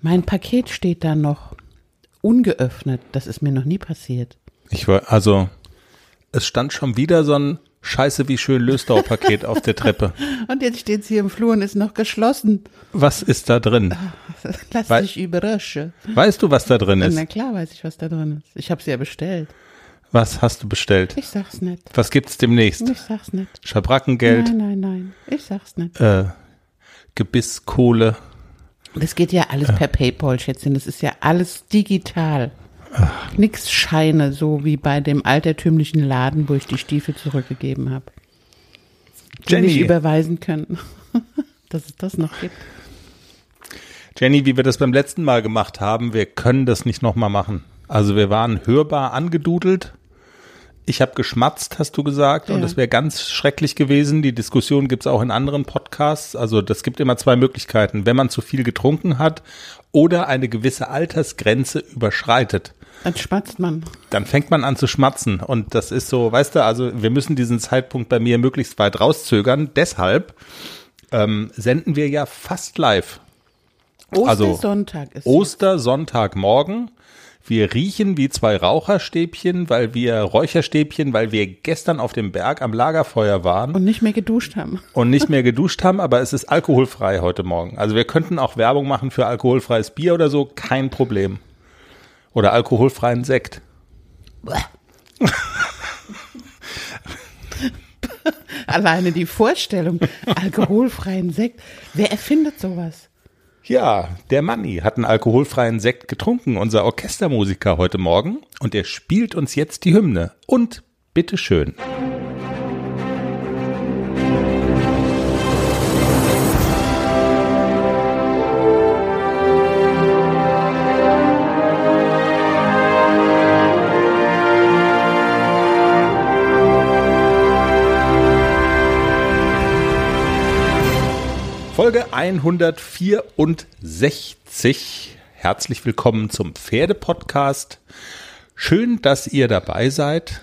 Mein Paket steht da noch ungeöffnet. Das ist mir noch nie passiert. Ich war, also, es stand schon wieder so ein Scheiße, wie schön Löstau-Paket auf der Treppe. Und jetzt steht es hier im Flur und ist noch geschlossen. Was ist da drin? Lass Wei- dich überraschen. Weißt du, was da drin ist? Na klar weiß ich, was da drin ist. Ich habe sie ja bestellt. Was hast du bestellt? Ich sag's nicht. Was gibt's demnächst? Ich sag's nicht. Schabrackengeld, Nein, nein, nein. Ich sag's nicht. äh, Gebiss, Kohle. Das geht ja alles per PayPal, Schätzchen. Das ist ja alles digital. Nix Scheine, so wie bei dem altertümlichen Laden, wo ich die Stiefel zurückgegeben habe. Die Jenny. nicht überweisen können. Dass es das noch gibt. Jenny, wie wir das beim letzten Mal gemacht haben, wir können das nicht nochmal machen. Also wir waren hörbar angedudelt. Ich habe geschmatzt, hast du gesagt, und Ja. das wäre ganz schrecklich gewesen. Die Diskussion gibt's auch in anderen Podcasts. Also das gibt immer zwei Möglichkeiten. Wenn man zu viel getrunken hat oder eine gewisse Altersgrenze überschreitet, Dann schmatzt man. dann fängt man an zu schmatzen. Und das ist so, weißt du, also wir müssen diesen Zeitpunkt bei mir möglichst weit rauszögern. Deshalb ähm, senden wir ja fast live. Also, Ostersonntag ist Ostersonntagmorgen. Wir riechen wie zwei Raucherstäbchen, weil wir Räucherstäbchen, weil wir gestern auf dem Berg am Lagerfeuer waren und nicht mehr geduscht haben. und nicht mehr geduscht haben, aber es ist alkoholfrei heute Morgen. Also wir könnten auch Werbung machen für alkoholfreies Bier oder so, kein Problem. Oder alkoholfreien Sekt. Alleine die Vorstellung, alkoholfreien Sekt. Wer erfindet sowas? Ja, der Manni hat einen alkoholfreien Sekt getrunken, unser Orchestermusiker heute Morgen, und er spielt uns jetzt die Hymne. Und bitteschön. Folge 164. Herzlich willkommen zum Pferdepodcast. Schön, dass ihr dabei seid.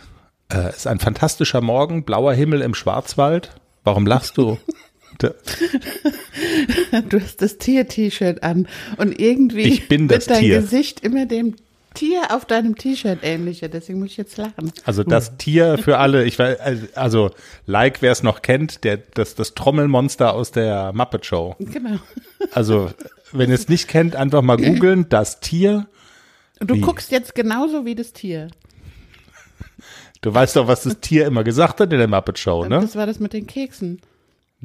Äh, Es ist ein fantastischer Morgen, blauer Himmel im Schwarzwald. Warum lachst du? Du hast das Tier-T-Shirt an und irgendwie Ich bin das wird dein Tier. Gesicht immer dem Tier auf deinem T-Shirt ähnlicher. Deswegen muss ich jetzt lachen. Also das Tier für alle, ich weiß, also like, wer es noch kennt, der, das, das Trommelmonster aus der Muppet Show. Genau. Also, wenn ihr es nicht kennt, einfach mal googeln, das Tier. Und du Wie? guckst jetzt genauso wie das Tier. Du weißt doch, was das Tier immer gesagt hat in der Muppet Show, ne? Das war das mit den Keksen.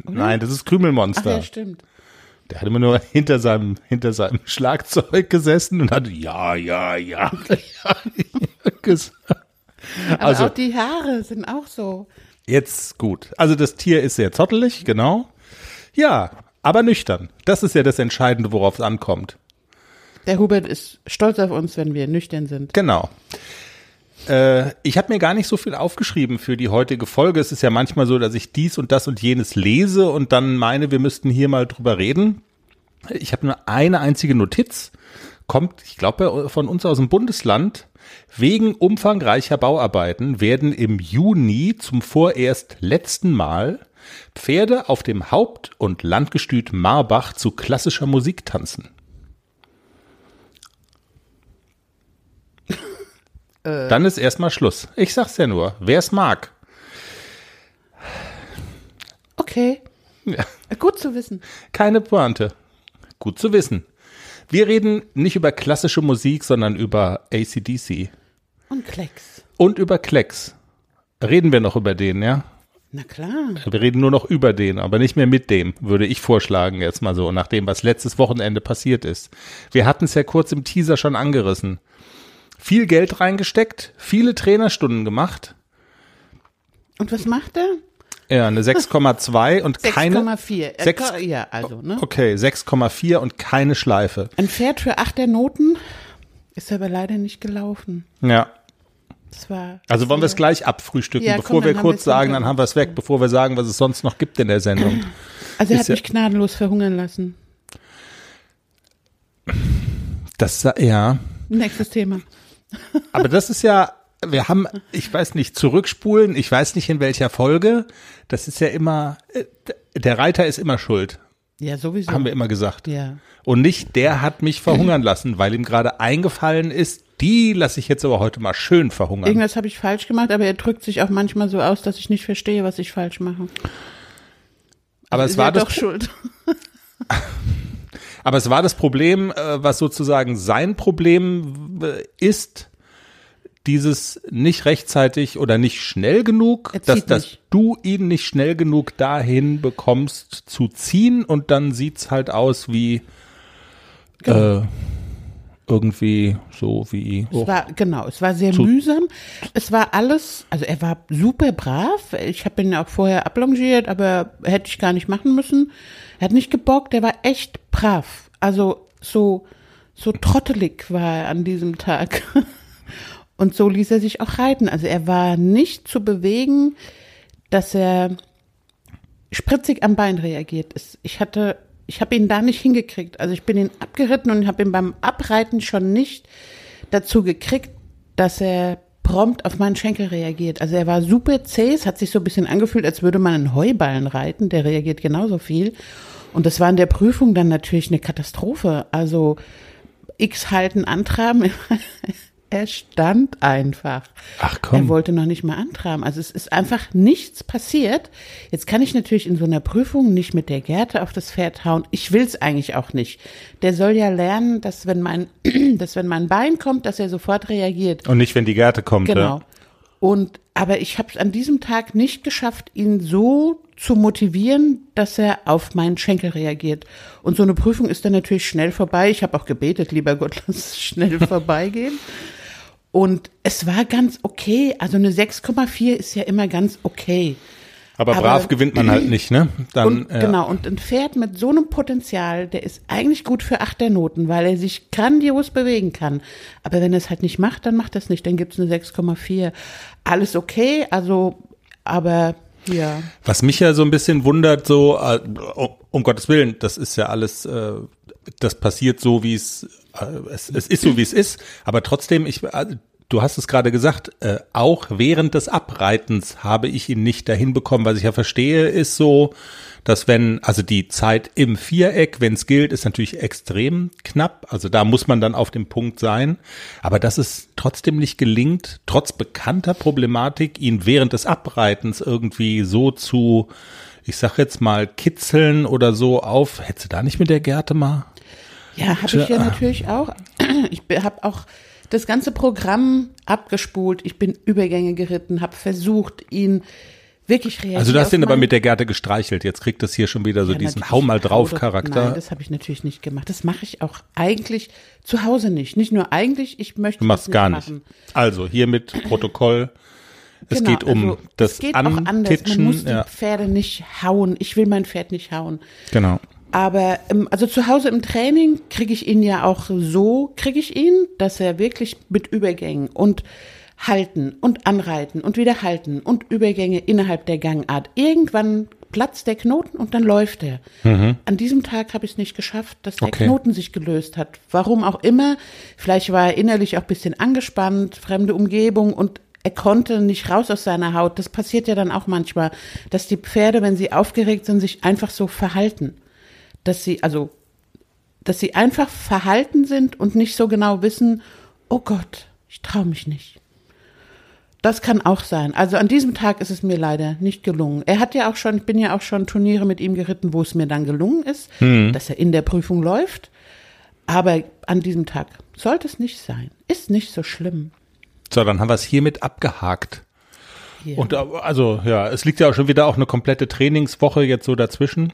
Nein, das ist Ach Krümelmonster. ja, stimmt. Der hat immer nur hinter seinem, hinter seinem Schlagzeug gesessen und hat ja, ja, ja, ja gesagt. Aber Also- auch die Haare sind auch so. Jetzt gut. Also das Tier ist sehr zottelig, genau. Ja, aber nüchtern. Das ist ja das Entscheidende, worauf es ankommt. Der Hubert ist stolz auf uns, wenn wir nüchtern sind. Genau. Äh, ich habe mir gar nicht so viel aufgeschrieben für die heutige Folge. Es ist ja manchmal so, dass ich dies und das und jenes lese und dann meine, wir müssten hier mal drüber reden. Ich habe nur eine einzige Notiz. Kommt, ich glaube, von uns aus dem Bundesland. Wegen umfangreicher Bauarbeiten werden im Juni zum vorerst letzten Mal Pferde auf dem Haupt- und Landgestüt Marbach zu klassischer Musik tanzen. Dann ist erstmal Schluss. Ich sag's ja nur, wer es mag. Okay. Ja. Gut zu wissen. Keine Pointe. Gut zu wissen. Wir reden nicht über klassische Musik, sondern über ACDC. Und Klecks. Und über Klecks. Reden wir noch über den, ja? Na klar. Wir reden nur noch über den, aber nicht mehr mit dem, würde ich vorschlagen, jetzt mal so, nach dem, was letztes Wochenende passiert ist. Wir hatten es ja kurz im Teaser schon angerissen. Viel Geld reingesteckt, viele Trainerstunden gemacht. Und was macht er? Ja, eine 6,2 und keine. 6,4. Er Sechs- ko- Ja, also, ne? Okay, 6,4 und keine Schleife. Ein Pferd für acht der Noten ist aber leider nicht gelaufen. Ja. Das war. Also wollen wir es gleich abfrühstücken, Ja, bevor komm, wir kurz sagen, dann haben wir es weg, bevor wir sagen, was es sonst noch gibt in der Sendung. Also er ist hat ja- mich gnadenlos verhungern lassen. Das, ja. Nächstes Thema. Aber das ist ja, wir haben, ich weiß nicht, zurückspulen, ich weiß nicht in welcher Folge. Das ist ja immer, äh, der Reiter ist immer schuld. Ja, sowieso. Haben wir immer gesagt. Ja. Und nicht, der hat mich verhungern lassen, weil ihm gerade eingefallen ist, die lasse ich jetzt aber heute mal schön verhungern. Irgendwas habe ich falsch gemacht, aber er drückt sich auch manchmal so aus, dass ich nicht verstehe, was ich falsch mache. aber es Ist war doch schuld. Aber es war das Problem, äh, was sozusagen sein Problem äh, ist, dieses nicht rechtzeitig oder nicht schnell genug, dass, dass du ihn nicht schnell genug dahin bekommst zu ziehen und dann sieht's halt aus wie Genau. äh, irgendwie so wie Es war, genau, es war sehr mühsam. Es war alles, also er war super brav. Ich habe ihn auch vorher ablongiert, aber hätte ich gar nicht machen müssen. Er hat nicht gebockt, er war echt brav. Also so, so trottelig war er an diesem Tag. Und so ließ er sich auch reiten. Also er war nicht zu bewegen, dass er spritzig am Bein reagiert ist. Ich hatte, ich habe ihn da nicht hingekriegt. Also ich bin ihn abgeritten und habe ihn beim Abreiten schon nicht dazu gekriegt, dass er prompt auf meinen Schenkel reagiert. Also er war super zäh, es hat sich so ein bisschen angefühlt, als würde man einen Heuballen reiten, der reagiert genauso viel. Und das war in der Prüfung dann natürlich eine Katastrophe. Also X halten, antraben. er stand einfach. Ach komm. Er wollte noch nicht mal antraben. Also es ist einfach nichts passiert. Jetzt kann ich natürlich in so einer Prüfung nicht mit der Gerte auf das Pferd hauen. Ich will es eigentlich auch nicht. Der soll ja lernen, dass wenn mein, dass wenn mein Bein kommt, dass er sofort reagiert. und nicht wenn die Gerte kommt. Genau. Ja. Und aber ich habe es an diesem Tag nicht geschafft, ihn so zu motivieren, dass er auf meinen Schenkel reagiert. Und so eine Prüfung ist dann natürlich schnell vorbei. Ich habe auch gebetet, lieber Gott, lass es schnell vorbeigehen. Und es war ganz okay. Also eine 6,4 ist ja immer ganz okay. Aber, Aber- brav gewinnt man halt nicht, ne? Dann, Und ja. genau, und ein Pferd mit so einem Potenzial, der ist eigentlich gut für Achternoten, weil er sich grandios bewegen kann. Aber wenn er es halt nicht macht, dann macht er es nicht. Dann gibt's eine 6,4. Alles okay, also, aber ja. Was mich ja so ein bisschen wundert, so, äh, um, Gottes Willen, das ist ja alles, äh, das passiert so, wie es, äh, es, es ist so, wie es ist, aber trotzdem, ich, du hast es gerade gesagt, äh, auch während des Abreitens habe ich ihn nicht dahin bekommen, was ich ja verstehe, ist so, dass wenn, also die Zeit im Viereck, wenn es gilt, ist natürlich extrem knapp. Also da muss man dann auf dem Punkt sein. Aber dass es trotzdem nicht gelingt, trotz bekannter Problematik, ihn während des Abreitens irgendwie so zu, ich sag jetzt mal, kitzeln oder so auf, hättest du da nicht mit der Gerte mal? Ja, habe ich ja natürlich auch. Ich habe auch das ganze Programm abgespult. Ich bin Übergänge geritten, habe versucht, ihn wirklich reagieren. Also du hast den aber mit der Gerte gestreichelt. Jetzt kriegt das hier schon wieder so Ja, diesen. Hau mal drauf Nein, Charakter. das habe ich natürlich nicht gemacht. Das mache ich auch eigentlich zu Hause nicht. Nicht nur eigentlich, ich möchte Du machst das gar nicht. machen. Also hiermit Protokoll. Es Genau, geht um also, das es geht auch anders. Man Antitschen. muss die Ja, Pferde nicht hauen. Ich will mein Pferd nicht hauen. genau. Aber also zu Hause im Training kriege ich ihn ja auch so, kriege ich ihn, dass er wirklich mit Übergängen und halten und anreiten und wieder halten und Übergänge innerhalb der Gangart. Irgendwann platzt der Knoten und dann läuft er. An diesem Tag habe ich es nicht geschafft, dass der Mhm. Okay. Knoten sich gelöst hat. Warum auch immer. Vielleicht war er innerlich auch ein bisschen angespannt, fremde Umgebung und er konnte nicht raus aus seiner Haut. Das passiert ja dann auch manchmal, dass die Pferde, wenn sie aufgeregt sind, sich einfach so verhalten dass sie, also, dass sie einfach verhalten sind und nicht so genau wissen, oh Gott, ich traue mich nicht. Das kann auch sein. Also an diesem Tag ist es mir leider nicht gelungen. Er hat ja auch schon, ich bin ja auch schon Turniere mit ihm geritten, wo es mir dann gelungen ist, dass er in der Prüfung läuft. Aber an diesem Tag sollte es nicht sein. Ist nicht so schlimm. So, dann haben wir es hiermit abgehakt. Hier. Und äh, also, ja, es liegt ja auch schon wieder auch eine komplette Trainingswoche jetzt so dazwischen.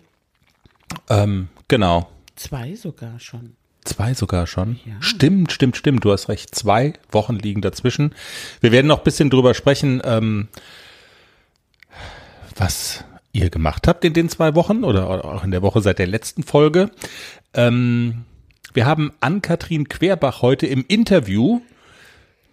Ähm, genau. Zwei sogar schon. Zwei sogar schon. Ja. Stimmt, stimmt, stimmt. Du hast recht. Zwei Wochen liegen dazwischen. Wir werden noch ein bisschen drüber sprechen, ähm, was ihr gemacht habt in den zwei Wochen oder auch in der Woche seit der letzten Folge. Ähm, wir haben Ann-Kathrin Querbach heute im Interview.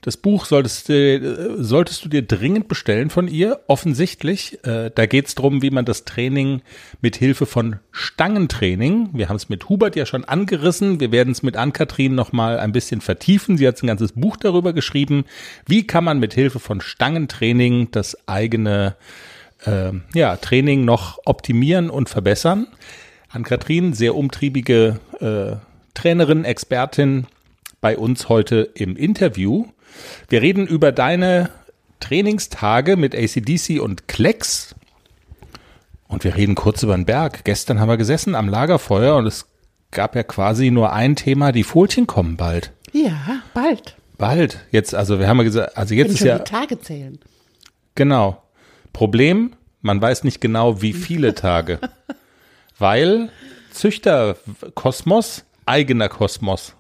Das Buch solltest, äh, solltest du dir dringend bestellen von ihr, offensichtlich. Äh, da geht es darum, wie man das Training mit Hilfe von Stangentraining, wir haben es mit Hubert ja schon angerissen, wir werden es mit Ann-Kathrin nochmal ein bisschen vertiefen. Sie hat ein ganzes Buch darüber geschrieben, wie kann man mit Hilfe von Stangentraining das eigene äh, ja, Training noch optimieren und verbessern. Ann-Kathrin, sehr umtriebige äh, Trainerin, Expertin, bei uns heute im Interview. Wir reden über deine Trainingstage mit ACDC und Klecks. Und wir reden kurz über den Berg. Gestern haben wir gesessen am Lagerfeuer und es gab ja quasi nur ein Thema, die Folien kommen bald. Ja, bald. Bald. Jetzt, also wir haben ja gesagt, also jetzt ist schon ja, die Tage zählen. genau. Problem, man weiß nicht genau, wie viele Tage. Weil Züchterkosmos, eigener Kosmos.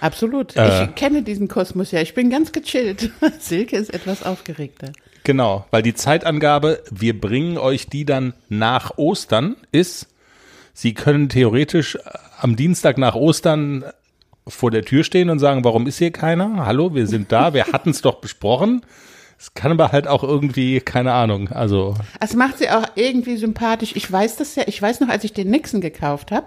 Absolut. Äh. ich kenne diesen Kosmos ja. Ich bin ganz gechillt. Silke ist etwas aufgeregter. Genau, weil die Zeitangabe, wir bringen euch die dann nach Ostern, ist, sie können theoretisch äh, am Dienstag nach Ostern vor der Tür stehen und sagen, warum ist hier keiner? Hallo, wir sind da, wir hatten es doch besprochen. Es kann aber halt auch irgendwie, keine Ahnung, also Es macht sie auch irgendwie sympathisch. Ich weiß das ja. Ich weiß noch, als ich den Nixon gekauft habe,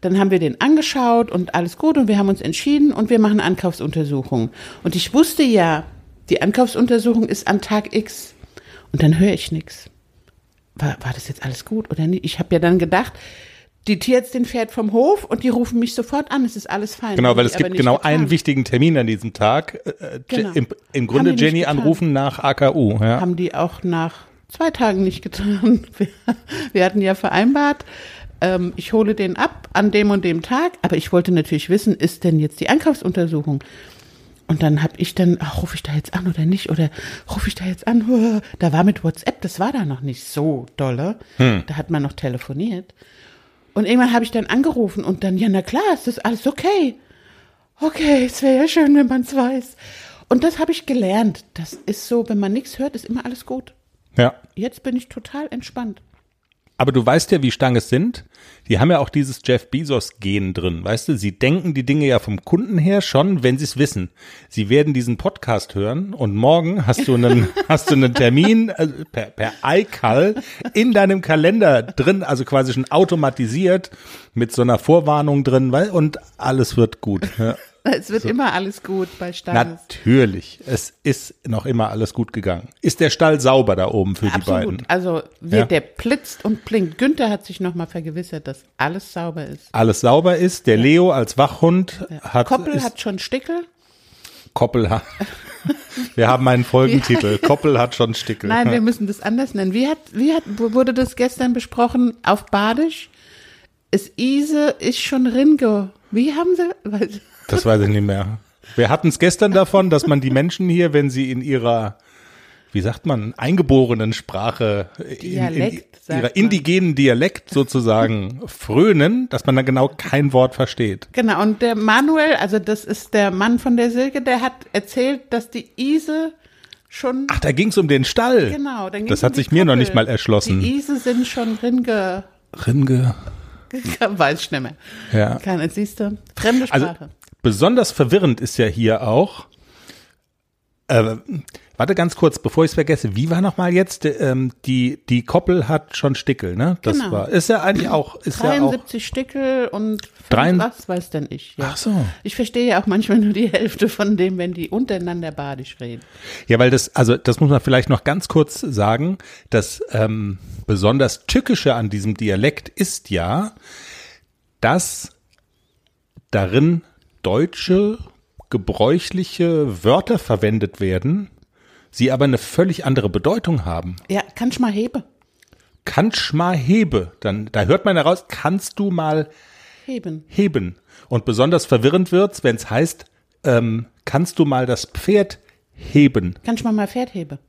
dann haben wir den angeschaut und alles gut und wir haben uns entschieden und wir machen Ankaufsuntersuchung. Und ich wusste ja, die Ankaufsuntersuchung ist an Tag X. Und dann höre ich nichts. War, war das jetzt alles gut oder nicht? Ich habe ja dann gedacht, die Tierärztin fährt vom Hof und die rufen mich sofort an. Es ist alles fein. Genau, weil es gibt genau getan. einen wichtigen Termin an diesem Tag. Äh, äh, Genau. Im, Im Grunde Jenny getan. anrufen nach AKU. Ja. haben die auch nach zwei Tagen nicht getan. Wir, wir hatten ja vereinbart, ähm, ich hole den ab an dem und dem Tag, aber ich wollte natürlich wissen, ist denn jetzt die Einkaufsuntersuchung? Und dann habe ich dann, ach, rufe ich da jetzt an oder nicht? Oder rufe ich da jetzt an? Da war mit WhatsApp, das war da noch nicht so dolle. Da hat man noch telefoniert. Und irgendwann habe ich dann angerufen und dann, ja, na klar, ist das alles okay. Okay, es wäre ja schön, wenn man es weiß. Und das habe ich gelernt. Das ist so, wenn man nichts hört, ist immer alles gut. ja. Jetzt bin ich total entspannt. Aber du weißt ja, wie Stanges sind. Die haben ja auch dieses Jeff Bezos-Gen drin. Weißt du, sie denken die Dinge ja vom Kunden her schon, wenn sie es wissen. Sie werden diesen Podcast hören und morgen hast du einen, hast du einen Termin äh, per, per iCal in deinem Kalender drin, also quasi schon automatisiert mit so einer Vorwarnung drin, weil, und alles wird gut. Ja. Es wird immer alles gut bei Stanges. Natürlich. Es ist noch immer alles gut gegangen. Ist der Stall sauber da oben für die beiden? Absolut. Also wir, Ja. der blitzt und blinkt. Günther hat sich nochmal vergewissert, dass alles sauber ist. Alles sauber ist. Der Leo als Wachhund hat, Koppel ist, hat schon Stickel. Koppel hat. Wir haben einen Folgentitel. Koppel hat schon Stickel. Nein, wir müssen das anders nennen. Wie hat, wie hat, wurde das gestern besprochen auf Badisch? Es Ise ist schon Ringo. Wie haben sie? Das weiß ich nicht mehr. Wir hatten es gestern davon, dass man die Menschen hier, wenn sie in ihrer, wie sagt man, eingeborenen Sprache, in, Dialekt, in sagt ihrer indigenen Dialekt sozusagen frönen, dass man dann genau kein Wort versteht. Genau, und der Manuel, also das ist der Mann von der Silke, der hat erzählt, dass die Ise schon. Ach, da ging es um den Stall. genau, dann Das um hat sich mir noch Koppel. nicht mal erschlossen. Die Ise sind schon Ringe. Ringe. Weiß ich nicht mehr. Ja. Keine, siehst du? Fremde Also Sprache. Besonders verwirrend ist ja hier auch. Äh, warte ganz kurz, bevor ich es vergesse. Wie war noch mal jetzt ähm, die die Koppel hat schon Stickel, ne? Das Genau. war ist ja eigentlich auch ist ja auch 73 Stickel und was weiß denn ich. Ja. Ach so. Ich verstehe ja auch manchmal nur die Hälfte von dem, wenn die untereinander badisch reden. Ja, weil das, also das muss man vielleicht noch ganz kurz sagen, das ähm, besonders Tückische an diesem Dialekt ist ja, dass darin deutsche gebräuchliche Wörter verwendet werden, sie aber eine völlig andere Bedeutung haben. Ja, kannst mal hebe. Kannst mal hebe, dann da hört man heraus, kannst du mal Heben. heben. Und besonders verwirrend wird's, wenn es heißt, ähm, kannst du mal das Pferd heben. Kannst mal mal Pferd hebe.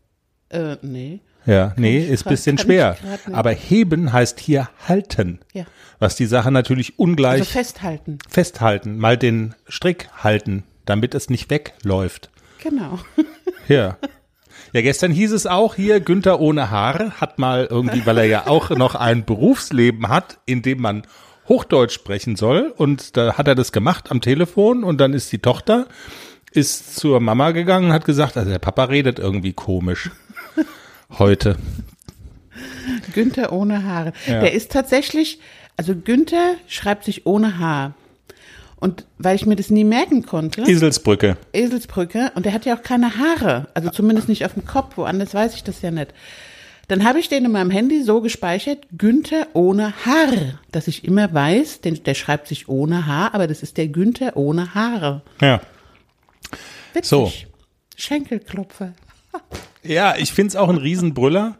Äh, nee. Ja, nee, ist grad- bisschen schwer. Aber heben heißt hier halten. Ja. Was die Sache natürlich ungleich Also festhalten. festhalten, mal den Strick halten, damit es nicht wegläuft. Genau. Ja. Ja, gestern hieß es auch hier, Günther ohne Haare hat mal irgendwie, weil er ja auch noch ein Berufsleben hat, in dem man Hochdeutsch sprechen soll. Und da hat er das gemacht am Telefon und dann ist die Tochter, ist zur Mama gegangen und hat gesagt, also der Papa redet irgendwie komisch heute. Günther ohne Haare. Ja. Der ist tatsächlich, also Günther schreibt sich ohne Haar. Und weil ich mir das nie merken konnte, Eselsbrücke. Eselsbrücke, und der hat ja auch keine Haare, also zumindest nicht auf dem Kopf, woanders weiß ich das ja nicht. Dann habe ich den in meinem Handy so gespeichert, Günther ohne Haar, dass ich immer weiß, den, der schreibt sich ohne Haar, aber das ist der Günther ohne Haare. Ja. Witzig. So. Schenkelklopfer. Ja, ich find's auch ein Riesenbrüller.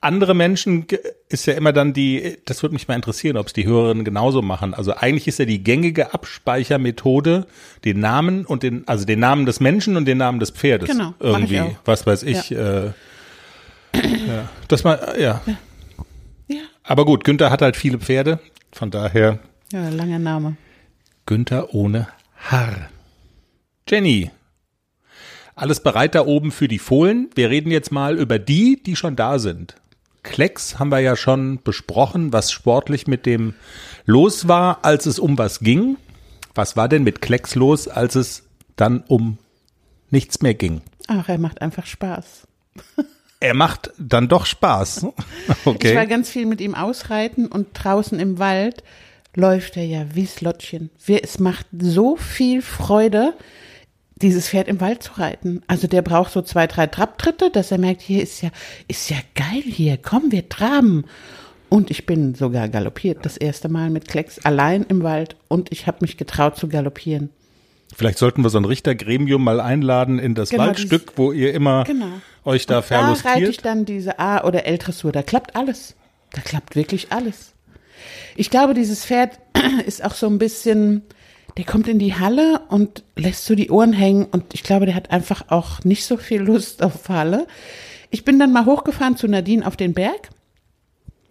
Andere Menschen ist ja immer dann die, das würde mich mal interessieren, ob es die Hörerinnen genauso machen. Also eigentlich ist ja die gängige Abspeichermethode den Namen und den, also den Namen des Menschen und den Namen des Pferdes. Genau, Irgendwie, was weiß ich. Äh, ja, das mal, ja. Ja. Aber gut, Günther hat halt viele Pferde, von daher Ja, langer Name. Günther ohne Haar. Jenny, alles bereit da oben für die Fohlen? Wir reden jetzt mal über die, die schon da sind. Klecks haben wir ja schon besprochen, was sportlich mit dem los war, als es um was ging. Was war denn mit Klecks los, als es dann um nichts mehr ging? Ach, er macht einfach Spaß. Er macht dann doch Spaß. Ich war Okay. ganz viel mit ihm ausreiten und draußen im Wald läuft er ja wie Slottchen. Wir, es macht so viel Freude, dieses Pferd im Wald zu reiten. Also der braucht so zwei, drei Trabtritte, dass er merkt, hier ist ja, ist ja geil hier, komm, wir traben. Und ich bin sogar galoppiert, das erste Mal mit Klecks allein im Wald und ich habe mich getraut zu galoppieren. Vielleicht sollten wir so ein Richtergremium mal einladen in das Genau, Waldstück, wo ihr immer Genau. euch da Und da reite ich verlustiert. dann diese A- oder L-Dressur. Da klappt alles. Da klappt wirklich alles. Ich glaube, dieses Pferd ist auch so ein bisschen, der kommt in die Halle und lässt so die Ohren hängen und ich glaube, der hat einfach auch nicht so viel Lust auf Halle. Ich bin dann mal hochgefahren zu Nadine auf den Berg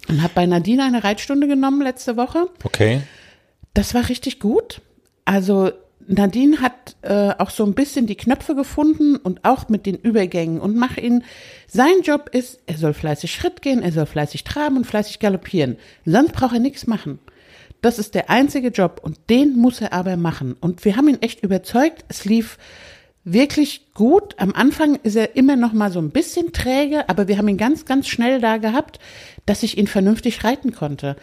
und habe bei Nadine eine Reitstunde genommen letzte Woche. Okay. Das war richtig gut. Also Nadine hat äh, auch so ein bisschen die Knöpfe gefunden und auch mit den Übergängen und mach ihn. Sein Job ist, er soll fleißig Schritt gehen, er soll fleißig traben und fleißig galoppieren. Sonst braucht er nichts machen. Das ist der einzige Job und den muss er aber machen. Und wir haben ihn echt überzeugt. Es lief wirklich gut. Am Anfang ist er immer noch mal so ein bisschen träge, aber wir haben ihn ganz, ganz schnell da gehabt, dass ich ihn vernünftig reiten konnte.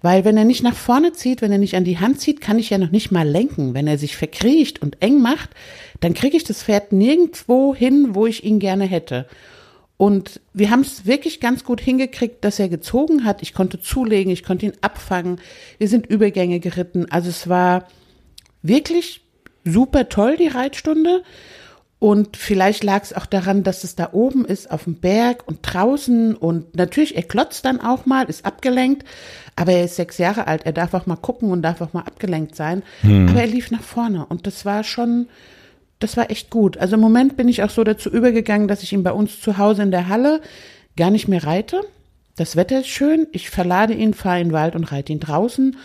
Weil wenn er nicht nach vorne zieht, wenn er nicht an die Hand zieht, kann ich ja noch nicht mal lenken. Wenn er sich verkriecht und eng macht, dann kriege ich das Pferd nirgendwo hin, wo ich ihn gerne hätte. Und wir haben es wirklich ganz gut hingekriegt, dass er gezogen hat. Ich konnte zulegen, ich konnte ihn abfangen. Wir sind Übergänge geritten. Also es war wirklich super toll, die Reitstunde. Und vielleicht lag es auch daran, dass es da oben ist, auf dem Berg und draußen. Und natürlich, er klotzt dann auch mal, ist abgelenkt. Aber er ist sechs Jahre alt. Er darf auch mal gucken und darf auch mal abgelenkt sein. Aber er lief nach vorne. Und das war schon, das war echt gut. Also im Moment bin ich auch so dazu übergegangen, dass ich ihn bei uns zu Hause in der Halle gar nicht mehr reite. Das Wetter ist schön. Ich verlade ihn, fahre in den Wald und reite ihn draußen.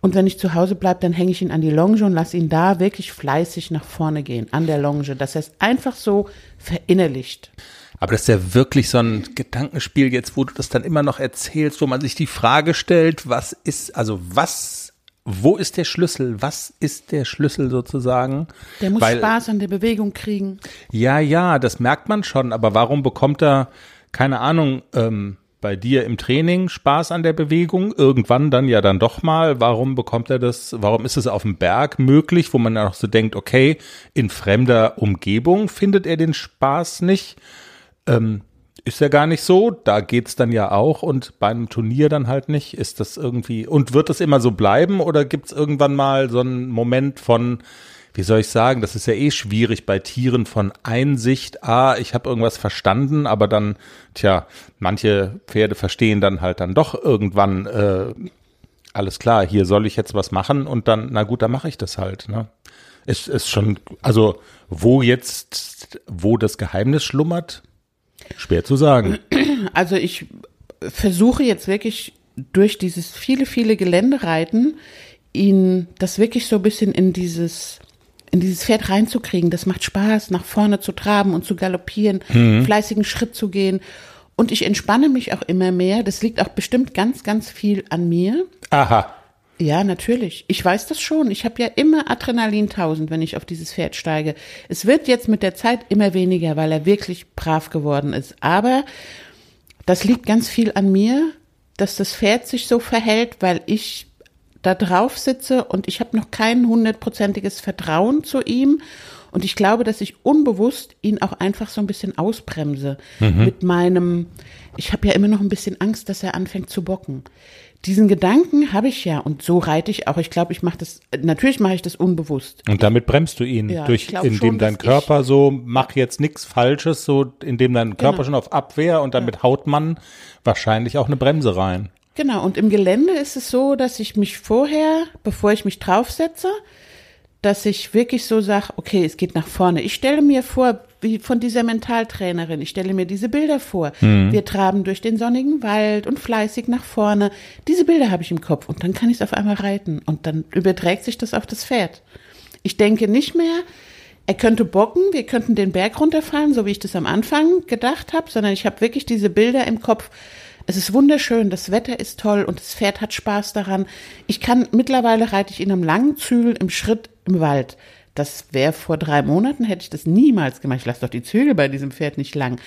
Und wenn ich zu Hause bleibe, dann hänge ich ihn an die Longe und lasse ihn da wirklich fleißig nach vorne gehen, an der Longe. Das heißt, einfach so verinnerlicht. Aber das ist ja wirklich so ein Gedankenspiel jetzt, wo du das dann immer noch erzählst, wo man sich die Frage stellt, was ist, also was, wo ist der Schlüssel? Was ist der Schlüssel sozusagen? Der muss Weil, Spaß an der Bewegung kriegen. Ja, ja, das merkt man schon, aber warum bekommt er, keine Ahnung, ähm, bei dir im Training Spaß an der Bewegung, irgendwann dann ja dann doch mal, warum bekommt er das, warum ist es auf dem Berg möglich, wo man dann auch so denkt, okay, in fremder Umgebung findet er den Spaß nicht, ähm, ist ja gar nicht so, da geht's dann ja auch und bei einem Turnier dann halt nicht, ist das irgendwie, und wird das immer so bleiben oder gibt's irgendwann mal so einen Moment von, wie soll ich sagen, das ist ja eh schwierig bei Tieren von Einsicht, ah, ich habe irgendwas verstanden, aber dann, tja, manche Pferde verstehen dann halt dann doch irgendwann, äh, alles klar, hier soll ich jetzt was machen und dann, na gut, dann mache ich das halt. Ne? Es ist schon, also wo jetzt, wo das Geheimnis schlummert, schwer zu sagen. Also ich versuche jetzt wirklich durch dieses viele, viele Geländereiten ihn das wirklich so ein bisschen in dieses in dieses Pferd reinzukriegen. Das macht Spaß, nach vorne zu traben und zu galoppieren, fleißigen Schritt zu gehen. Und ich entspanne mich auch immer mehr. Das liegt auch bestimmt ganz, ganz viel an mir. Aha. Ja, natürlich. Ich weiß das schon. Ich habe ja immer Adrenalin 1000, wenn ich auf dieses Pferd steige. Es wird jetzt mit der Zeit immer weniger, weil er wirklich brav geworden ist. Aber das liegt ganz viel an mir, dass das Pferd sich so verhält, weil ich da drauf sitze und ich habe noch kein hundertprozentiges Vertrauen zu ihm. Und ich glaube, dass ich unbewusst ihn auch einfach so ein bisschen ausbremse mit meinem, ich habe ja immer noch ein bisschen Angst, dass er anfängt zu bocken. Diesen Gedanken habe ich ja und so reite ich auch. Ich glaube, ich mache das, natürlich mache ich das unbewusst. Und damit bremst du ihn, Ja, durch, indem schon, dein Körper so, mach jetzt nichts Falsches, so, indem dein Körper Genau. schon auf Abwehr und damit haut man wahrscheinlich auch eine Bremse rein. Genau, und im Gelände ist es so, dass ich mich vorher, bevor ich mich draufsetze, dass ich wirklich so sage, okay, es geht nach vorne. Ich stelle mir vor, wie von dieser Mentaltrainerin, ich stelle mir diese Bilder vor. Wir traben durch den sonnigen Wald und fleißig nach vorne. Diese Bilder habe ich im Kopf und dann kann ich es auf einmal reiten und dann überträgt sich das auf das Pferd. Ich denke nicht mehr, er könnte bocken, wir könnten den Berg runterfallen, so wie ich das am Anfang gedacht habe, sondern ich habe wirklich diese Bilder im Kopf. Es ist wunderschön, das Wetter ist toll und das Pferd hat Spaß daran. Ich kann, mittlerweile reite ich in einem langen Zügel im Schritt im Wald. Das wäre vor drei Monaten, hätte ich das niemals gemacht. Ich lasse doch die Zügel bei diesem Pferd nicht lang.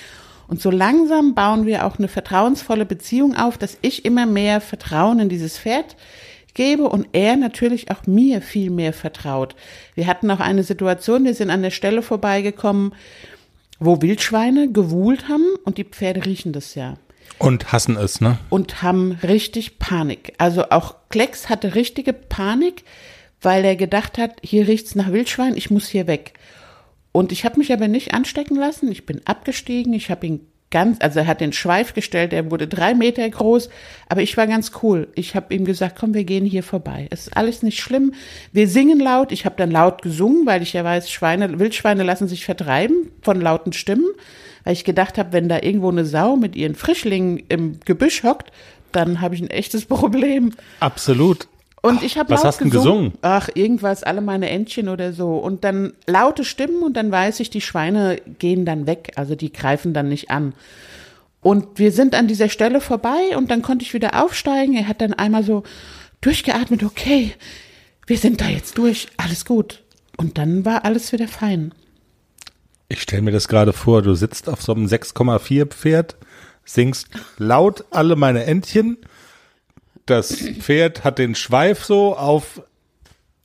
Und so langsam bauen wir auch eine vertrauensvolle Beziehung auf, dass ich immer mehr Vertrauen in dieses Pferd gebe und er natürlich auch mir viel mehr vertraut. Wir hatten auch eine Situation, wir sind an der Stelle vorbeigekommen, wo Wildschweine gewuhlt haben und die Pferde riechen das ja Und hassen es, ne? und haben richtig Panik. Also auch Klecks hatte richtige Panik, weil er gedacht hat, hier riecht's nach Wildschwein, ich muss hier weg. Und ich habe mich aber nicht anstecken lassen. Ich bin abgestiegen, ich habe ihn ganz, also er hat den Schweif gestellt, der wurde drei Meter groß, aber ich war ganz cool. Ich habe ihm gesagt, komm, wir gehen hier vorbei. Es ist alles nicht schlimm. Wir singen laut. Ich habe dann laut gesungen, weil ich ja weiß, Schweine, Wildschweine lassen sich vertreiben von lauten Stimmen, weil ich gedacht habe, wenn da irgendwo eine Sau mit ihren Frischlingen im Gebüsch hockt, dann habe ich ein echtes Problem. Absolut. Und ich habe laut hast gesungen. gesungen? Ach, irgendwas, alle meine Entchen oder so. Und dann laute Stimmen und dann weiß ich, die Schweine gehen dann weg. Also die greifen dann nicht an. Und wir sind an dieser Stelle vorbei und dann konnte ich wieder aufsteigen. Er hat dann einmal so durchgeatmet, okay, wir sind da jetzt durch, alles gut. Und dann war alles wieder fein. Ich stelle mir das gerade vor, du sitzt auf so einem 6,4 Pferd, singst laut alle meine Entchen. Das Pferd hat den Schweif so auf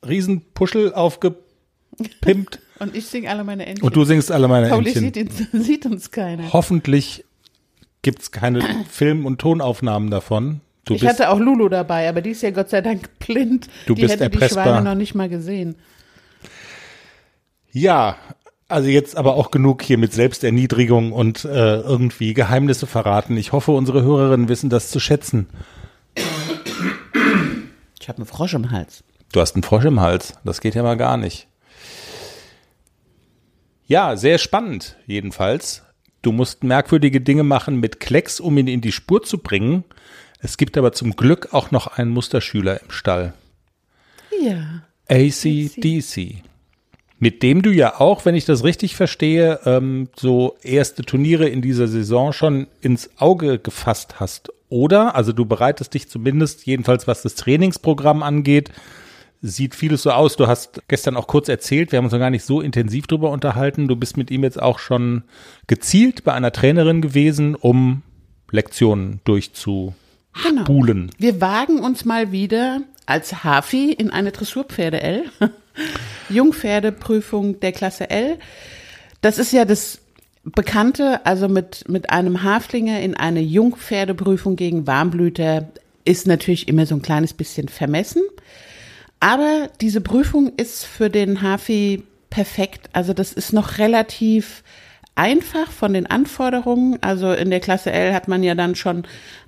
Riesenpuschel aufgepimpt Und ich singe alle meine Entchen. und du singst alle meine Pauli Entchen. sieht, ihn, sieht uns keiner. Hoffentlich gibt's keine Film- und Tonaufnahmen davon. Du ich hatte auch Lulu dabei, aber die ist ja Gott sei Dank blind. Du die bist hätte die erpressbar. Schweine noch nicht mal gesehen. ja, also jetzt aber auch genug hier mit Selbsterniedrigung und äh, irgendwie Geheimnisse verraten. Ich hoffe, unsere Hörerinnen wissen das zu schätzen. Ich habe einen Frosch im Hals. Du hast einen Frosch im Hals. Das geht ja mal gar nicht. Ja, sehr spannend, jedenfalls. Du musst merkwürdige Dinge machen mit Klecks, um ihn in die Spur zu bringen. Es gibt aber zum Glück auch noch einen Musterschüler im Stall. Ja. ACDC. Mit dem du ja auch, wenn ich das richtig verstehe, ähm, so erste Turniere in dieser Saison schon ins Auge gefasst hast, oder? Also du bereitest dich zumindest, jedenfalls was das Trainingsprogramm angeht, sieht vieles so aus. Du hast gestern auch kurz erzählt, wir haben uns noch gar nicht so intensiv drüber unterhalten. Du bist mit ihm jetzt auch schon gezielt bei einer Trainerin gewesen, um Lektionen durchzuspulen. Genau. Wir wagen uns mal wieder als Hafi in eine Dressurpferde L. Jungpferdeprüfung der Klasse L. Das ist ja das Bekannte, also mit, mit einem Haflinger in eine Jungpferdeprüfung gegen Warmblüter ist natürlich immer so ein kleines bisschen vermessen. Aber diese Prüfung ist für den Hafi perfekt. Also das ist noch relativ einfach von den Anforderungen. Also in der Klasse L hat man ja dann schon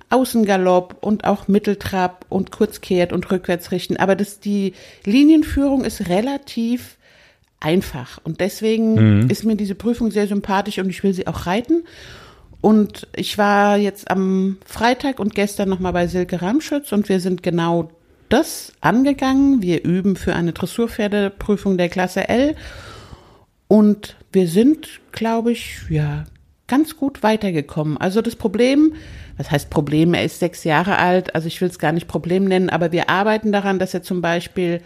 Außengalopp und auch Mitteltrab und Kurzkehrt und Rückwärtsrichten. Aber das, die Linienführung ist relativ einfach. Und deswegen ist mir diese Prüfung sehr sympathisch und ich will sie auch reiten. Und ich war jetzt am Freitag und gestern nochmal bei Silke Ramschütz und wir sind genau das angegangen. Wir üben für eine Dressurpferdeprüfung der Klasse L. Und wir sind, glaube ich, ja, ganz gut weitergekommen. Also das Problem, was heißt Problem? Er ist sechs Jahre alt, also ich will es gar nicht Problem nennen, aber wir arbeiten daran, dass er zum Beispiel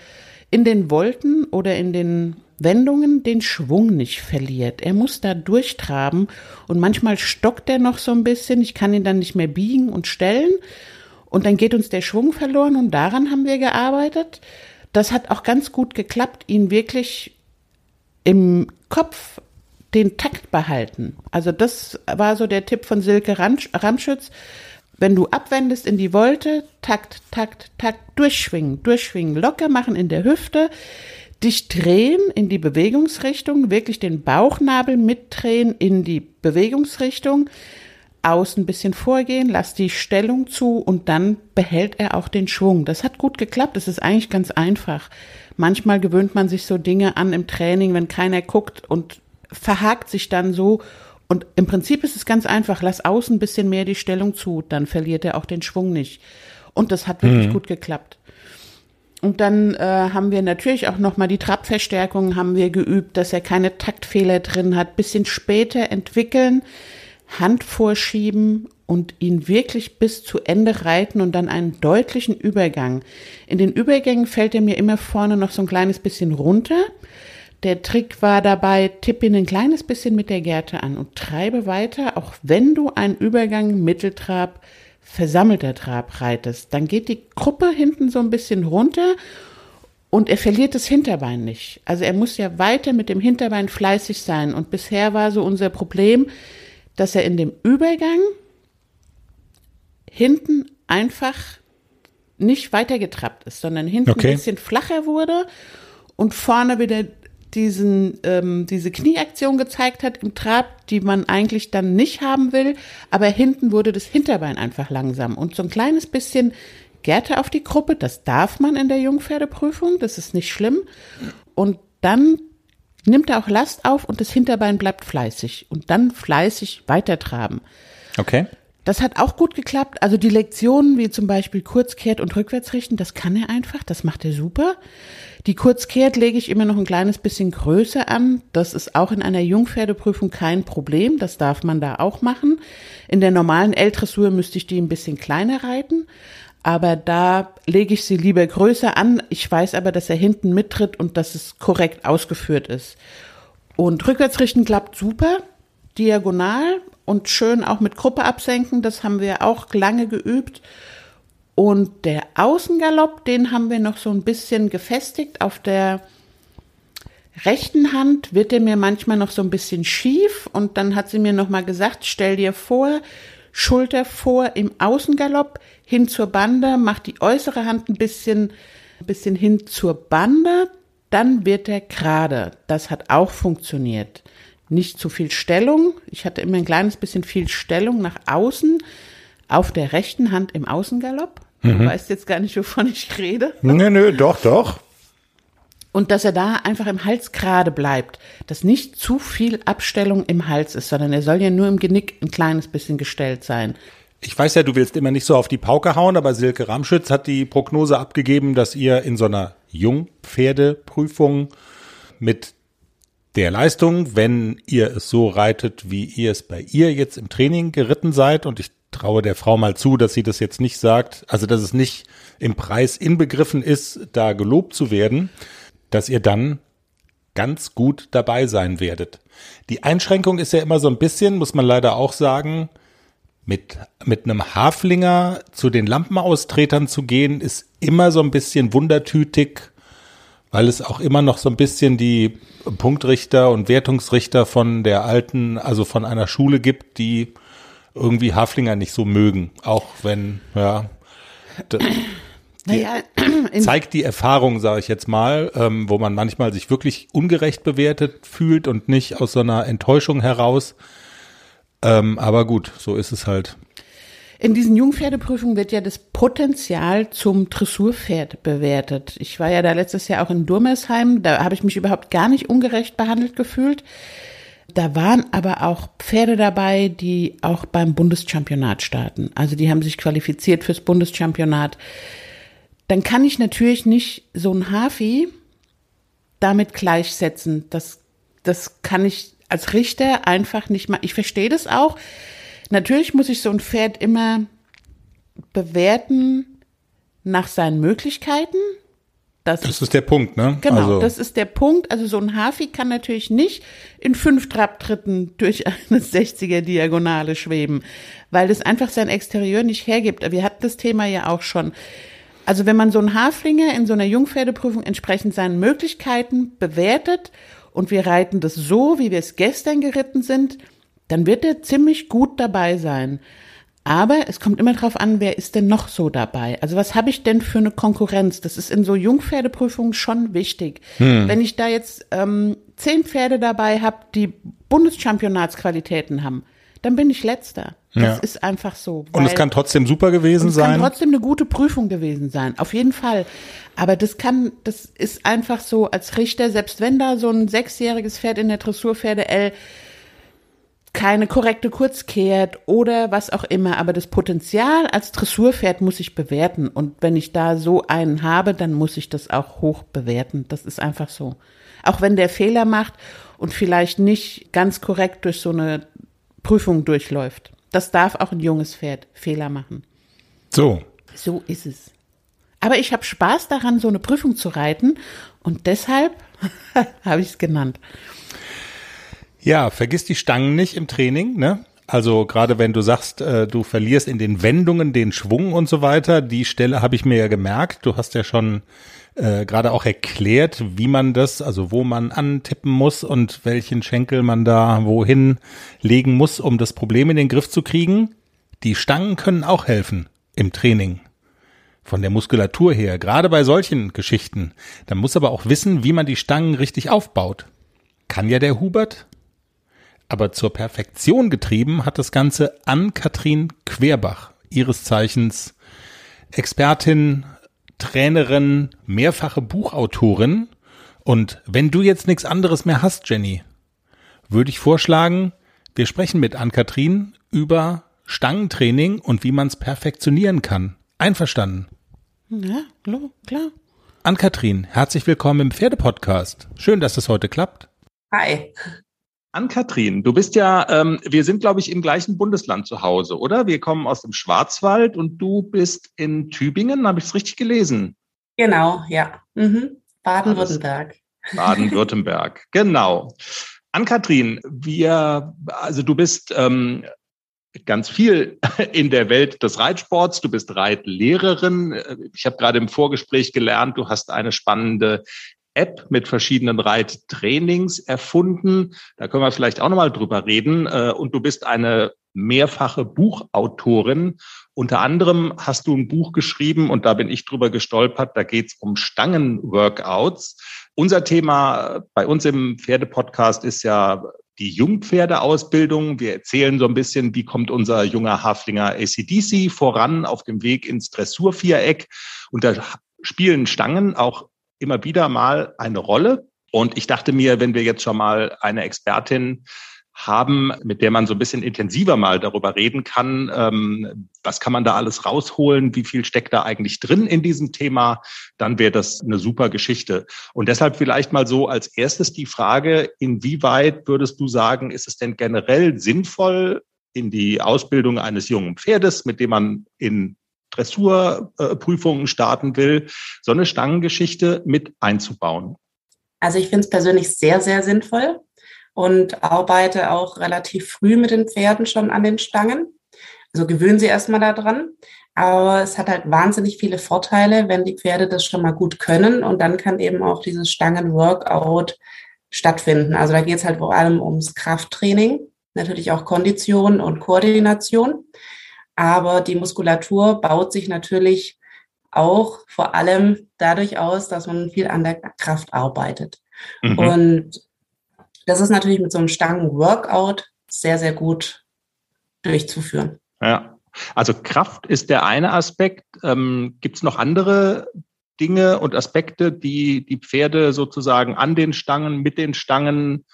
in den Volten oder in den Wendungen den Schwung nicht verliert. Er muss da durchtraben und manchmal stockt er noch so ein bisschen. Ich kann ihn dann nicht mehr biegen und stellen und dann geht uns der Schwung verloren und daran haben wir gearbeitet. Das hat auch ganz gut geklappt, ihn wirklich im Kopf den Takt behalten. Also das war so der Tipp von Silke Ramschütz. Wenn du abwendest in die Wolte, Takt, Takt, Takt, durchschwingen, durchschwingen, locker machen in der Hüfte, dich drehen in die Bewegungsrichtung, wirklich den Bauchnabel mitdrehen in die Bewegungsrichtung, außen ein bisschen vorgehen, lass die Stellung zu und dann behält er auch den Schwung. Das hat gut geklappt, das ist eigentlich ganz einfach. Manchmal gewöhnt man sich so Dinge an im Training, wenn keiner guckt und verhakt sich dann so. Und im Prinzip ist es ganz einfach, lass außen ein bisschen mehr die Stellung zu, dann verliert er auch den Schwung nicht. Und das hat wirklich mhm. gut geklappt. Und dann äh, haben wir natürlich auch nochmal die Trabverstärkung haben wir geübt, dass er keine Taktfehler drin hat. Bisschen später entwickeln, Hand vorschieben und ihn wirklich bis zu Ende reiten und dann einen deutlichen Übergang. In den Übergängen fällt er mir immer vorne noch so ein kleines bisschen runter. Der Trick war dabei, tipp ihn ein kleines bisschen mit der Gerte an und treibe weiter, auch wenn du einen Übergang Mitteltrab, versammelter Trab reitest. Dann geht die Gruppe hinten so ein bisschen runter und er verliert das Hinterbein nicht. Also er muss ja weiter mit dem Hinterbein fleißig sein. Und bisher war so unser Problem, dass er in dem Übergang hinten einfach nicht weitergetrappt ist, sondern hinten okay. ein bisschen flacher wurde und vorne wieder diesen, ähm, diese Knieaktion gezeigt hat im Trab, die man eigentlich dann nicht haben will, aber hinten wurde das Hinterbein einfach langsam und so ein kleines bisschen Gärte auf die Gruppe, das darf man in der Jungpferdeprüfung, das ist nicht schlimm und dann nimmt er auch Last auf und das Hinterbein bleibt fleißig und dann fleißig weitertraben. Okay. Das hat auch gut geklappt. Also die Lektionen wie zum Beispiel Kurzkehrt und Rückwärtsrichten, das kann er einfach, das macht er super. Die Kurzkehrt lege ich immer noch ein kleines bisschen größer an. Das ist auch in einer Jungpferdeprüfung kein Problem. Das darf man da auch machen. In der normalen L-Dressur müsste ich die ein bisschen kleiner reiten. Aber da lege ich sie lieber größer an. Ich weiß aber, dass er hinten mittritt und dass es korrekt ausgeführt ist. Und Rückwärtsrichten klappt super. Diagonal und schön auch mit Gruppe absenken. Das haben wir auch lange geübt. Und der Außengalopp, den haben wir noch so ein bisschen gefestigt. Auf der rechten Hand wird er mir manchmal noch so ein bisschen schief. Und dann hat sie mir noch mal gesagt, stell dir vor, Schulter vor im Außengalopp hin zur Bande, mach die äußere Hand ein bisschen, ein bisschen hin zur Bande, dann wird er gerade. Das hat auch funktioniert. Nicht zu viel Stellung. Ich hatte immer ein kleines bisschen viel Stellung nach außen auf der rechten Hand im Außengalopp. Mhm. Du weißt jetzt gar nicht, wovon ich rede. Nö, nö, doch, doch. Und dass er da einfach im Hals gerade bleibt, dass nicht zu viel Abstellung im Hals ist, sondern er soll ja nur im Genick ein kleines bisschen gestellt sein. Ich weiß ja, du willst immer nicht so auf die Pauke hauen, aber Silke Ramschütz hat die Prognose abgegeben, dass ihr in so einer Jungpferdeprüfung mit der Leistung, wenn ihr es so reitet, wie ihr es bei ihr jetzt im Training geritten seid, und ich traue der Frau mal zu, dass sie das jetzt nicht sagt, also dass es nicht im Preis inbegriffen ist, da gelobt zu werden, dass ihr dann ganz gut dabei sein werdet. Die Einschränkung ist ja immer so ein bisschen, muss man leider auch sagen, mit, mit einem Haflinger zu den Lampenaustretern zu gehen, ist immer so ein bisschen wundertütig, weil es auch immer noch so ein bisschen die Punktrichter und Wertungsrichter von der alten, also von einer Schule gibt, die irgendwie Haflinger nicht so mögen, auch wenn, ja, naja, zeigt die Erfahrung, sage ich jetzt mal, ähm, wo man manchmal sich wirklich ungerecht bewertet fühlt und nicht aus so einer Enttäuschung heraus. Ähm, aber gut, so ist es halt. In diesen Jungpferdeprüfungen wird ja das Potenzial zum Dressurpferd bewertet. Ich war ja da letztes Jahr auch in Durmersheim, da habe ich mich überhaupt gar nicht ungerecht behandelt gefühlt. Da waren aber auch Pferde dabei, die auch beim Bundeschampionat starten. Also die haben sich qualifiziert fürs Bundeschampionat. Dann kann ich natürlich nicht so ein Hafi damit gleichsetzen. Das, das kann ich als Richter einfach nicht mal. Ich verstehe das auch. Natürlich muss ich so ein Pferd immer bewerten nach seinen Möglichkeiten. Das, das ist der Punkt, ne? Genau, also. das ist der Punkt. Also so ein Hafi kann natürlich nicht in fünf Trabtritten durch eine 60er Diagonale schweben, weil das einfach sein Exterieur nicht hergibt. Wir hatten das Thema ja auch schon. Also wenn man so einen Haflinger in so einer Jungpferdeprüfung entsprechend seinen Möglichkeiten bewertet und wir reiten das so, wie wir es gestern geritten sind, dann wird er ziemlich gut dabei sein. Aber es kommt immer darauf an, wer ist denn noch so dabei? Also was habe ich denn für eine Konkurrenz? Das ist in so Jungpferdeprüfungen schon wichtig. Hm. Wenn ich da jetzt ähm, zehn Pferde dabei habe, die Bundeschampionatsqualitäten haben, dann bin ich letzter. Das ja. ist einfach so. Und es kann trotzdem super gewesen sein. Es kann trotzdem eine gute Prüfung gewesen sein. Auf jeden Fall. Aber das kann, das ist einfach so als Richter, selbst wenn da so ein sechsjähriges Pferd in der Dressurpferde L keine korrekte Kurz kehrt oder was auch immer. Aber das Potenzial als Dressurpferd muss ich bewerten. Und wenn ich da so einen habe, dann muss ich das auch hoch bewerten. Das ist einfach so. Auch wenn der Fehler macht und vielleicht nicht ganz korrekt durch so eine Prüfung durchläuft. Das darf auch ein junges Pferd Fehler machen. So. So ist es. Aber ich habe Spaß daran, so eine Prüfung zu reiten und deshalb habe ich es genannt. Ja, vergiss die Stangen nicht im Training, ne? Also gerade wenn du sagst, äh, du verlierst in den Wendungen den Schwung und so weiter, die Stelle habe ich mir ja gemerkt. Du hast ja schon äh, gerade auch erklärt, wie man das, also wo man antippen muss und welchen Schenkel man da wohin legen muss, um das Problem in den Griff zu kriegen. Die Stangen können auch helfen im Training. Von der Muskulatur her, gerade bei solchen Geschichten. Da muss aber auch wissen, wie man die Stangen richtig aufbaut. Kann ja der Hubert, aber zur Perfektion getrieben hat das Ganze Ann-Kathrin Querbach, ihres Zeichens Expertin, Trainerin, mehrfache Buchautorin. Und wenn du jetzt nichts anderes mehr hast, Jenny, würde ich vorschlagen, wir sprechen mit Ann-Kathrin über Stangentraining und wie man es perfektionieren kann. Einverstanden? Ja, klar. Ann-Kathrin, herzlich willkommen im Pferdepodcast. Schön, dass es heute klappt. Hi. Ann-Kathrin, du bist ja, ähm, wir sind, glaube ich, im gleichen Bundesland zu Hause, oder? Wir kommen aus dem Schwarzwald und du bist in Tübingen, habe ich es richtig gelesen? Genau, ja. Mhm. Baden-Württemberg. Baden-Württemberg, genau. Ann-Kathrin, wir, also du bist ähm, ganz viel in der Welt des Reitsports. Du bist Reitlehrerin. Ich habe gerade im Vorgespräch gelernt, du hast eine spannende App mit verschiedenen Reittrainings erfunden. Da können wir vielleicht auch nochmal drüber reden. Äh, und du bist eine mehrfache Buchautorin. Unter anderem hast du ein Buch geschrieben und da bin ich drüber gestolpert. Da geht es um Stangenworkouts. Unser Thema bei uns im Pferdepodcast ist ja die Jungpferdeausbildung. Wir erzählen so ein bisschen, wie kommt unser junger Haflinger ACDC voran auf dem Weg ins Dressurviereck. Und da spielen Stangen auch immer wieder mal eine Rolle. Und ich dachte mir, wenn wir jetzt schon mal eine Expertin haben, mit der man so ein bisschen intensiver mal darüber reden kann, ähm, was kann man da alles rausholen, wie viel steckt da eigentlich drin in diesem Thema, dann wäre das eine super Geschichte. Und deshalb vielleicht mal so als erstes die Frage, inwieweit würdest du sagen, ist es denn generell sinnvoll, in die Ausbildung eines jungen Pferdes, mit dem man in Dressurprüfungen starten will, so eine Stangengeschichte mit einzubauen? Also ich finde es persönlich sehr, sehr sinnvoll und arbeite auch relativ früh mit den Pferden schon an den Stangen. Also gewöhnen sie erstmal daran. Aber es hat halt wahnsinnig viele Vorteile, wenn die Pferde das schon mal gut können. Und dann kann eben auch dieses Stangen-Workout stattfinden. Also da geht es halt vor allem ums Krafttraining, natürlich auch Kondition und Koordination. Aber die Muskulatur baut sich natürlich auch vor allem dadurch aus, dass man viel an der Kraft arbeitet. Mhm. Und das ist natürlich mit so einem Stangen-Workout sehr, sehr gut durchzuführen. Ja, also Kraft ist der eine Aspekt. Ähm, Gibt es noch andere Dinge und Aspekte, die die Pferde sozusagen an den Stangen, mit den Stangen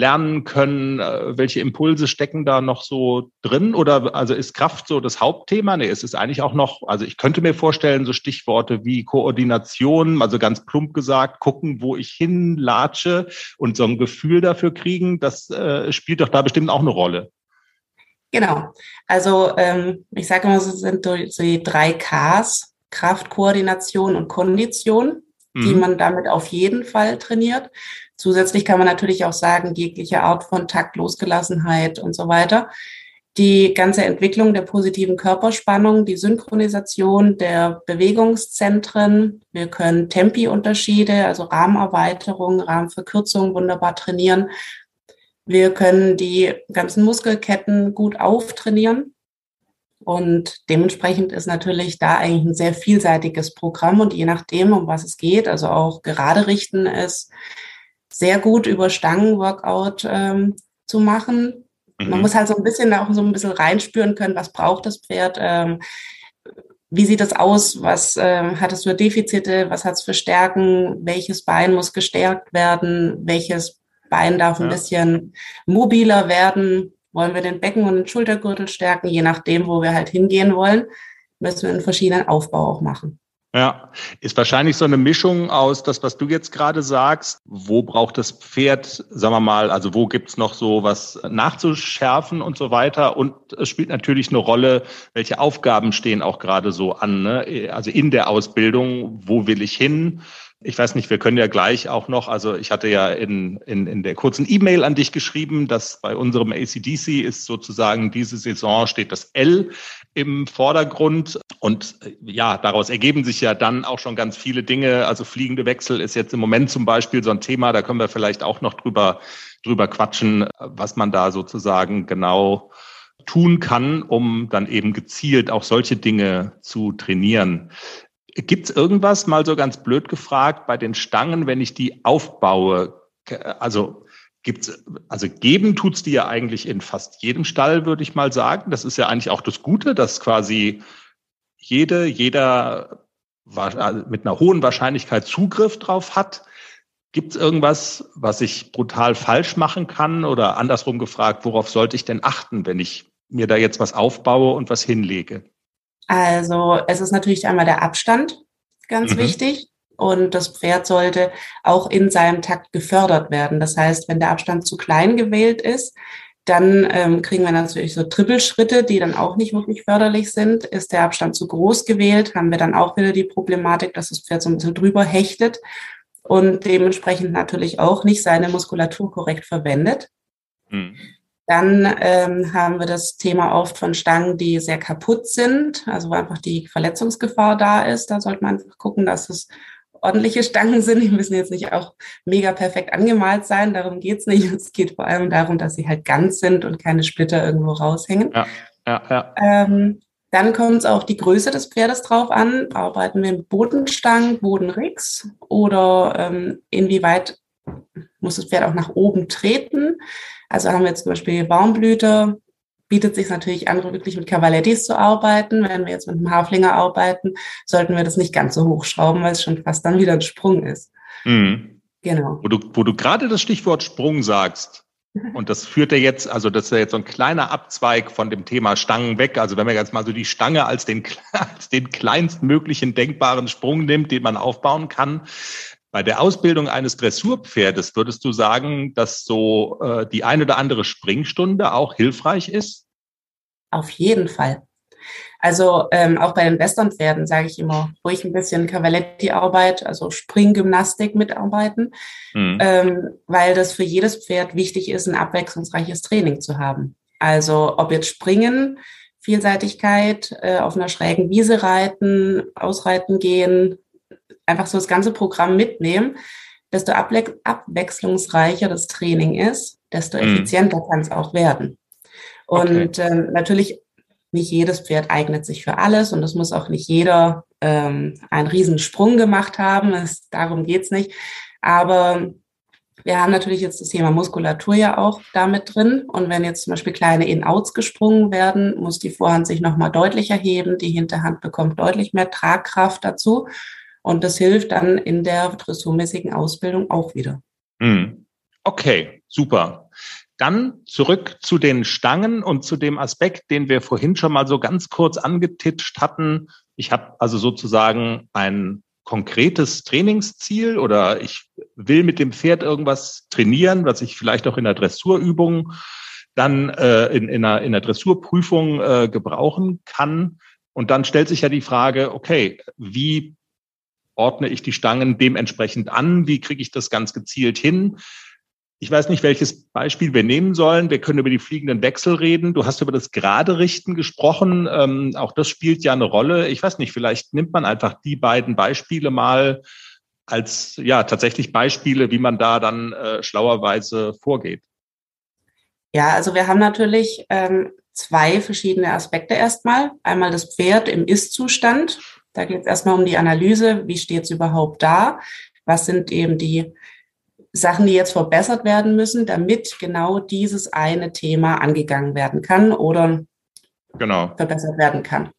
lernen können? Äh, welche Impulse stecken da noch so drin? Oder also ist Kraft so das Hauptthema? Nee, es ist eigentlich auch noch, also ich könnte mir vorstellen, so Stichworte wie Koordination, also ganz plump gesagt, gucken, wo ich hinlatsche und so ein Gefühl dafür kriegen, das äh, spielt doch da bestimmt auch eine Rolle. Genau. Also ähm, ich sage immer, es sind so die drei Ks, Kraft, Koordination und Kondition, die mhm. man damit auf jeden Fall trainiert. Zusätzlich kann man natürlich auch sagen, jegliche Art von Takt, Losgelassenheit und so weiter. die ganze Entwicklung der positiven Körperspannung, die Synchronisation der Bewegungszentren. Wir können Tempi-Unterschiede, also Rahmenerweiterungen, Rahmenverkürzungen wunderbar trainieren. Wir können die ganzen Muskelketten gut auftrainieren. Und dementsprechend ist natürlich da eigentlich ein sehr vielseitiges Programm und je nachdem, um was es geht, also auch gerade richten ist sehr gut über Stangenworkout ähm, zu machen. Mhm. Man muss halt so ein bisschen auch so ein bisschen reinspüren können, was braucht das Pferd, ähm, wie sieht das aus, was äh, hat es für Defizite, was hat es für Stärken, welches Bein muss gestärkt werden, welches Bein darf ein ja. bisschen mobiler werden, wollen wir den Becken- und den Schultergürtel stärken, je nachdem, wo wir halt hingehen wollen, müssen wir einen verschiedenen Aufbau auch machen. Ja, ist wahrscheinlich so eine Mischung aus das, was du jetzt gerade sagst. Wo braucht das Pferd, sagen wir mal, also wo gibt's noch so was nachzuschärfen und so weiter? Und es spielt natürlich eine Rolle, welche Aufgaben stehen auch gerade so an. Ne? Also in der Ausbildung, wo will ich hin? Ich weiß nicht, wir können ja gleich auch noch, also ich hatte ja in, in, in der kurzen E-Mail an dich geschrieben, dass bei unserem ACDC ist sozusagen diese Saison steht das L im Vordergrund. Und äh, ja, daraus ergeben sich ja dann auch schon ganz viele Dinge. Also fliegende Wechsel ist jetzt im Moment zum Beispiel so ein Thema, da können wir vielleicht auch noch drüber, drüber quatschen, was man da sozusagen genau tun kann, um dann eben gezielt auch solche Dinge zu trainieren. Gibt es irgendwas, mal so ganz blöd gefragt, bei den Stangen, wenn ich die aufbaue? Also gibt's, also geben tut's die ja eigentlich in fast jedem Stall, würde ich mal sagen. Das ist ja eigentlich auch das Gute, dass quasi jede, jeder also mit einer hohen Wahrscheinlichkeit Zugriff drauf hat. Gibt es irgendwas, was ich brutal falsch machen kann? Oder andersrum gefragt, worauf sollte ich denn achten, wenn ich mir da jetzt was aufbaue und was hinlege? Also es ist natürlich einmal der Abstand ganz mhm. wichtig. Und das Pferd sollte auch in seinem Takt gefördert werden. Das heißt, wenn der Abstand zu klein gewählt ist, dann ähm, kriegen wir natürlich so Trippelschritte, die dann auch nicht wirklich förderlich sind. Ist der Abstand zu groß gewählt, haben wir dann auch wieder die Problematik, dass das Pferd so ein bisschen drüber hechtet und dementsprechend natürlich auch nicht seine Muskulatur korrekt verwendet. Mhm. Dann ähm, haben wir das Thema oft von Stangen, die sehr kaputt sind, also wo einfach die Verletzungsgefahr da ist. Da sollte man einfach gucken, dass es ordentliche Stangen sind. Die müssen jetzt nicht auch mega perfekt angemalt sein. Darum geht's nicht. Es geht vor allem darum, dass sie halt ganz sind und keine Splitter irgendwo raushängen. Ja, ja, ja. Ähm, dann kommt es auf die Größe des Pferdes drauf an. Arbeiten wir mit Bodenstangen, Bodenricks oder ähm, inwieweit muss das Pferd auch nach oben treten? Also haben wir jetzt zum Beispiel Baumblüte, bietet sich natürlich an, wirklich mit Cavalettis zu arbeiten. Wenn wir jetzt mit einem Haflinger arbeiten, sollten wir das nicht ganz so hochschrauben, weil es schon fast dann wieder ein Sprung ist. Mhm. Genau. Wo du, wo du gerade das Stichwort Sprung sagst, und das führt ja jetzt, also das ist ja jetzt so ein kleiner Abzweig von dem Thema Stangen weg. Also wenn man jetzt mal so die Stange als den, als den kleinstmöglichen denkbaren Sprung nimmt, den man aufbauen kann, bei der Ausbildung eines Dressurpferdes würdest du sagen, dass so äh, die ein oder andere Springstunde auch hilfreich ist? Auf jeden Fall. Also ähm, auch bei den Westernpferden sage ich immer, ruhig ein bisschen Cavaletti-Arbeit, also Springgymnastik mitarbeiten, mhm. ähm, weil das für jedes Pferd wichtig ist, ein abwechslungsreiches Training zu haben. Also ob jetzt Springen, Vielseitigkeit, äh, auf einer schrägen Wiese reiten, ausreiten gehen, einfach so das ganze Programm mitnehmen, desto abwechslungsreicher das Training ist, desto mhm. effizienter kann es auch werden. Und okay. ähm, natürlich nicht jedes Pferd eignet sich für alles und es muss auch nicht jeder ähm, einen Riesensprung gemacht haben. Es, darum geht's nicht. Aber wir haben natürlich jetzt das Thema Muskulatur ja auch damit drin. Und wenn jetzt zum Beispiel kleine In-Outs gesprungen werden, muss die Vorhand sich nochmal deutlicher heben. Die Hinterhand bekommt deutlich mehr Tragkraft dazu. Und das hilft dann in der dressurmäßigen Ausbildung auch wieder. Hm. Okay, super. Dann zurück zu den Stangen und zu dem Aspekt, den wir vorhin schon mal so ganz kurz angetitscht hatten. Ich habe also sozusagen ein konkretes Trainingsziel oder ich will mit dem Pferd irgendwas trainieren, was ich vielleicht auch in der Dressurübung dann äh, in, in, einer, in einer Dressurprüfung äh, gebrauchen kann. Und dann stellt sich ja die Frage, okay, wie ordne ich die Stangen dementsprechend an? Wie kriege ich das ganz gezielt hin? Ich weiß nicht, welches Beispiel wir nehmen sollen. Wir können über die fliegenden Wechsel reden. Du hast über das gerade Richten gesprochen. Ähm, auch das spielt ja eine Rolle. Ich weiß nicht, vielleicht nimmt man einfach die beiden Beispiele mal als ja tatsächlich Beispiele, wie man da dann äh, schlauerweise vorgeht. Ja, also wir haben natürlich ähm, zwei verschiedene Aspekte erstmal. Einmal das Pferd im Ist-Zustand. Da geht es erstmal um die Analyse, wie steht es überhaupt da? Was sind eben die Sachen, die jetzt verbessert werden müssen, damit genau dieses eine Thema angegangen werden kann oder genau. verbessert werden kann.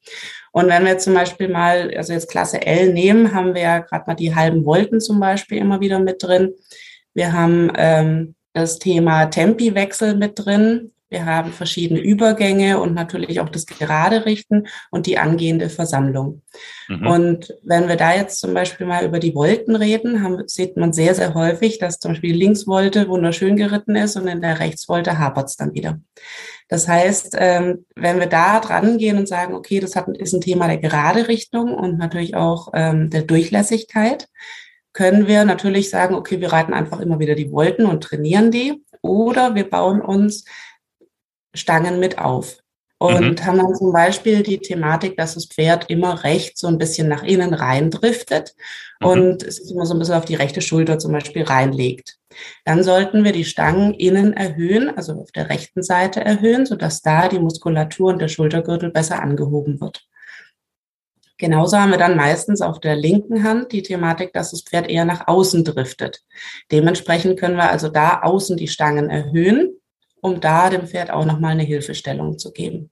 Und wenn wir zum Beispiel mal, also jetzt Klasse L nehmen, haben wir ja gerade mal die halben Volten zum Beispiel immer wieder mit drin. Wir haben ähm, das Thema Tempiwechsel mit drin. Wir haben verschiedene Übergänge und natürlich auch das Gerade richten und die angehende Versammlung. Mhm. Und wenn wir da jetzt zum Beispiel mal über die Volten reden, haben, sieht man sehr, sehr häufig, dass zum Beispiel die Linksvolte wunderschön geritten ist und in der Rechtsvolte hapert es dann wieder. Das heißt, ähm, wenn wir da dran gehen und sagen, okay, das hat, ist ein Thema der Gerade Richtung und natürlich auch ähm, der Durchlässigkeit, können wir natürlich sagen, okay, wir reiten einfach immer wieder die Volten und trainieren die. Oder wir bauen uns Stangen mit auf. Und mhm. haben dann zum Beispiel die Thematik, dass das Pferd immer rechts so ein bisschen nach innen rein driftet mhm. und sich immer so ein bisschen auf die rechte Schulter zum Beispiel reinlegt. Dann sollten wir die Stangen innen erhöhen, also auf der rechten Seite erhöhen, sodass da die Muskulatur und der Schultergürtel besser angehoben wird. Genauso haben wir dann meistens auf der linken Hand die Thematik, dass das Pferd eher nach außen driftet. Dementsprechend können wir also da außen die Stangen erhöhen um da dem Pferd auch nochmal eine Hilfestellung zu geben.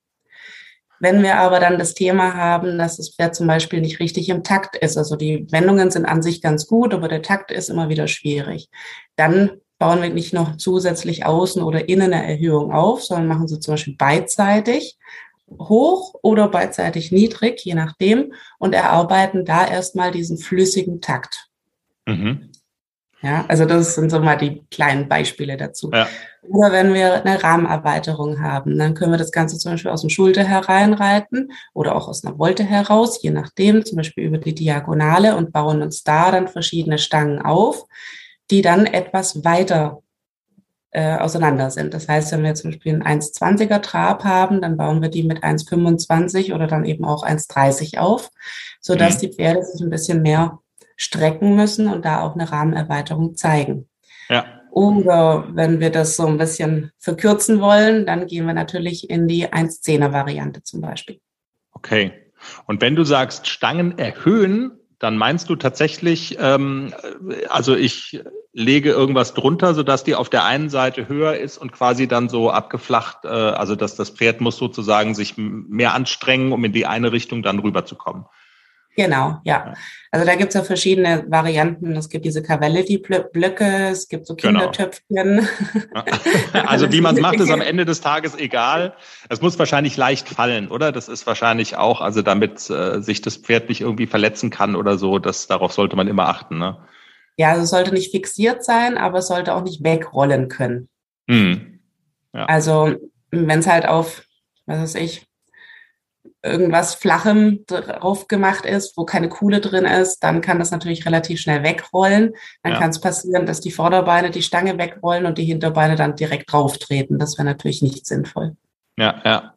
Wenn wir aber dann das Thema haben, dass das Pferd zum Beispiel nicht richtig im Takt ist, also die Wendungen sind an sich ganz gut, aber der Takt ist immer wieder schwierig, dann bauen wir nicht noch zusätzlich außen oder innen eine Erhöhung auf, sondern machen sie zum Beispiel beidseitig hoch oder beidseitig niedrig, je nachdem, und erarbeiten da erstmal diesen flüssigen Takt. Mhm. Ja, also das sind so mal die kleinen Beispiele dazu. Ja. Oder wenn wir eine Rahmenerweiterung haben, dann können wir das Ganze zum Beispiel aus dem Schulter hereinreiten oder auch aus einer Wolte heraus, je nachdem, zum Beispiel über die Diagonale und bauen uns da dann verschiedene Stangen auf, die dann etwas weiter äh, auseinander sind. Das heißt, wenn wir zum Beispiel einen 1,20er Trab haben, dann bauen wir die mit 1,25 oder dann eben auch 1,30 auf, sodass mhm. die Pferde sich ein bisschen mehr strecken müssen und da auch eine Rahmenerweiterung zeigen. Ja. Oder wenn wir das so ein bisschen verkürzen wollen, dann gehen wir natürlich in die 1,10er Variante zum Beispiel. Okay. Und wenn du sagst Stangen erhöhen, dann meinst du tatsächlich, ähm, also ich lege irgendwas drunter, sodass die auf der einen Seite höher ist und quasi dann so abgeflacht, äh, also dass das Pferd muss sozusagen sich mehr anstrengen, um in die eine Richtung dann rüberzukommen. Genau, ja. Also da gibt es ja verschiedene Varianten. Es gibt diese Cavalletti-Blöcke, es gibt so genau. Kindertöpfchen. Genau. Also wie man es macht, ist am Ende des Tages egal. Es muss wahrscheinlich leicht fallen, oder? Das ist wahrscheinlich auch, also damit äh, sich das Pferd nicht irgendwie verletzen kann oder so, das, darauf sollte man immer achten. Ne? Ja, also es sollte nicht fixiert sein, aber es sollte auch nicht wegrollen können. Mhm. Ja. Also wenn es halt auf, was weiß ich, irgendwas Flachem drauf gemacht ist, wo keine Kuhle drin ist, dann kann das natürlich relativ schnell wegrollen. Dann ja. kann es passieren, dass die Vorderbeine die Stange wegrollen und die Hinterbeine dann direkt drauf treten. Das wäre natürlich nicht sinnvoll. Ja, ja.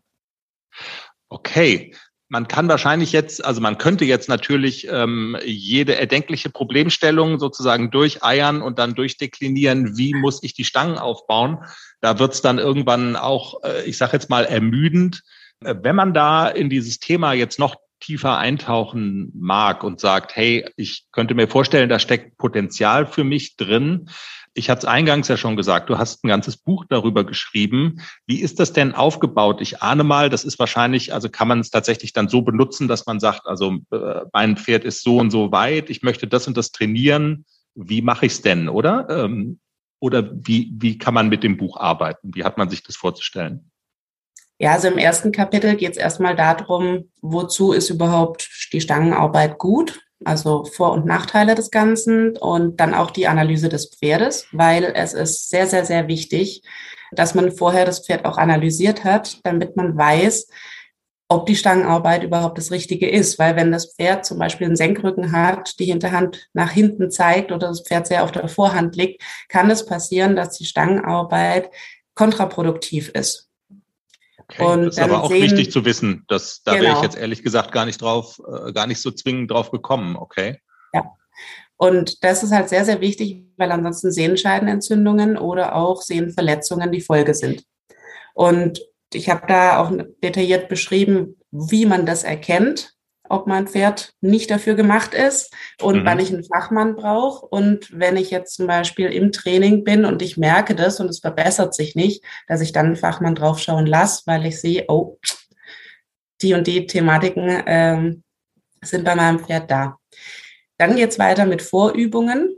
Okay. Man kann wahrscheinlich jetzt, also man könnte jetzt natürlich ähm, jede erdenkliche Problemstellung sozusagen durcheiern und dann durchdeklinieren, wie muss ich die Stangen aufbauen. Da wird es dann irgendwann auch, äh, ich sage jetzt mal, ermüdend wenn man da in dieses Thema jetzt noch tiefer eintauchen mag und sagt, hey, ich könnte mir vorstellen, da steckt Potenzial für mich drin. Ich hatte es eingangs ja schon gesagt, du hast ein ganzes Buch darüber geschrieben. Wie ist das denn aufgebaut? Ich ahne mal, das ist wahrscheinlich, also kann man es tatsächlich dann so benutzen, dass man sagt, also äh, mein Pferd ist so und so weit, ich möchte das und das trainieren. Wie mache ich es denn, oder? Ähm, oder wie, wie kann man mit dem Buch arbeiten? Wie hat man sich das vorzustellen? Ja, also im ersten Kapitel geht es erstmal darum, wozu ist überhaupt die Stangenarbeit gut, also Vor- und Nachteile des Ganzen und dann auch die Analyse des Pferdes, weil es ist sehr, sehr, sehr wichtig, dass man vorher das Pferd auch analysiert hat, damit man weiß, ob die Stangenarbeit überhaupt das Richtige ist. Weil wenn das Pferd zum Beispiel einen Senkrücken hat, die Hinterhand nach hinten zeigt oder das Pferd sehr auf der Vorhand liegt, kann es passieren, dass die Stangenarbeit kontraproduktiv ist. Okay, und das ist aber auch sehen, wichtig zu wissen. Dass, da genau. wäre ich jetzt ehrlich gesagt gar nicht drauf, äh, gar nicht so zwingend drauf gekommen, okay? Ja. Und das ist halt sehr, sehr wichtig, weil ansonsten Sehenscheidenentzündungen oder auch Sehenverletzungen die Folge sind. Und ich habe da auch detailliert beschrieben, wie man das erkennt, ob mein Pferd nicht dafür gemacht ist und mhm. wann ich einen Fachmann brauche. Und wenn ich jetzt zum Beispiel im Training bin und ich merke das und es verbessert sich nicht, dass ich dann einen Fachmann draufschauen lasse, weil ich sehe, oh, die und die Thematiken ähm, sind bei meinem Pferd da. Dann geht's weiter mit Vorübungen.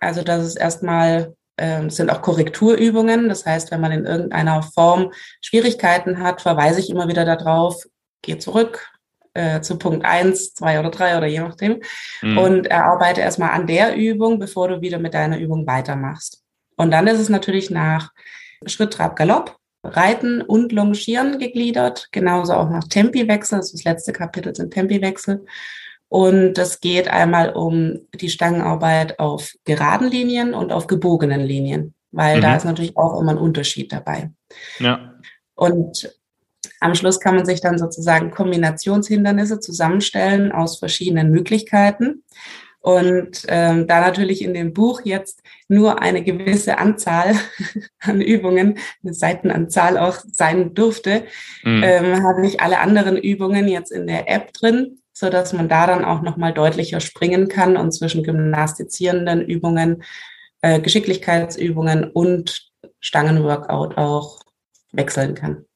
Also das ist erstmal äh, sind auch Korrekturübungen. Das heißt, wenn man in irgendeiner Form Schwierigkeiten hat, verweise ich immer wieder darauf, geh zurück äh, zu Punkt eins, zwei oder drei oder je nachdem mhm. und erarbeite erstmal an der Übung, bevor du wieder mit deiner Übung weitermachst. Und dann ist es natürlich nach Schritt, Trab, Galopp, Reiten und Longieren gegliedert, genauso auch nach Tempiwechsel. Also das letzte Kapitel sind Tempiwechsel. Und es geht einmal um die Stangenarbeit auf geraden Linien und auf gebogenen Linien, weil mhm. da ist natürlich auch immer ein Unterschied dabei. Ja. Und am Schluss kann man sich dann sozusagen Kombinationshindernisse zusammenstellen aus verschiedenen Möglichkeiten. Und ähm, da natürlich in dem Buch jetzt nur eine gewisse Anzahl an Übungen, eine Seitenanzahl auch sein durfte, mhm. ähm, habe ich alle anderen Übungen jetzt in der App drin so dass man da dann auch nochmal deutlicher springen kann und zwischen gymnastizierenden Übungen, äh, Geschicklichkeitsübungen und Stangenworkout auch wechseln kann.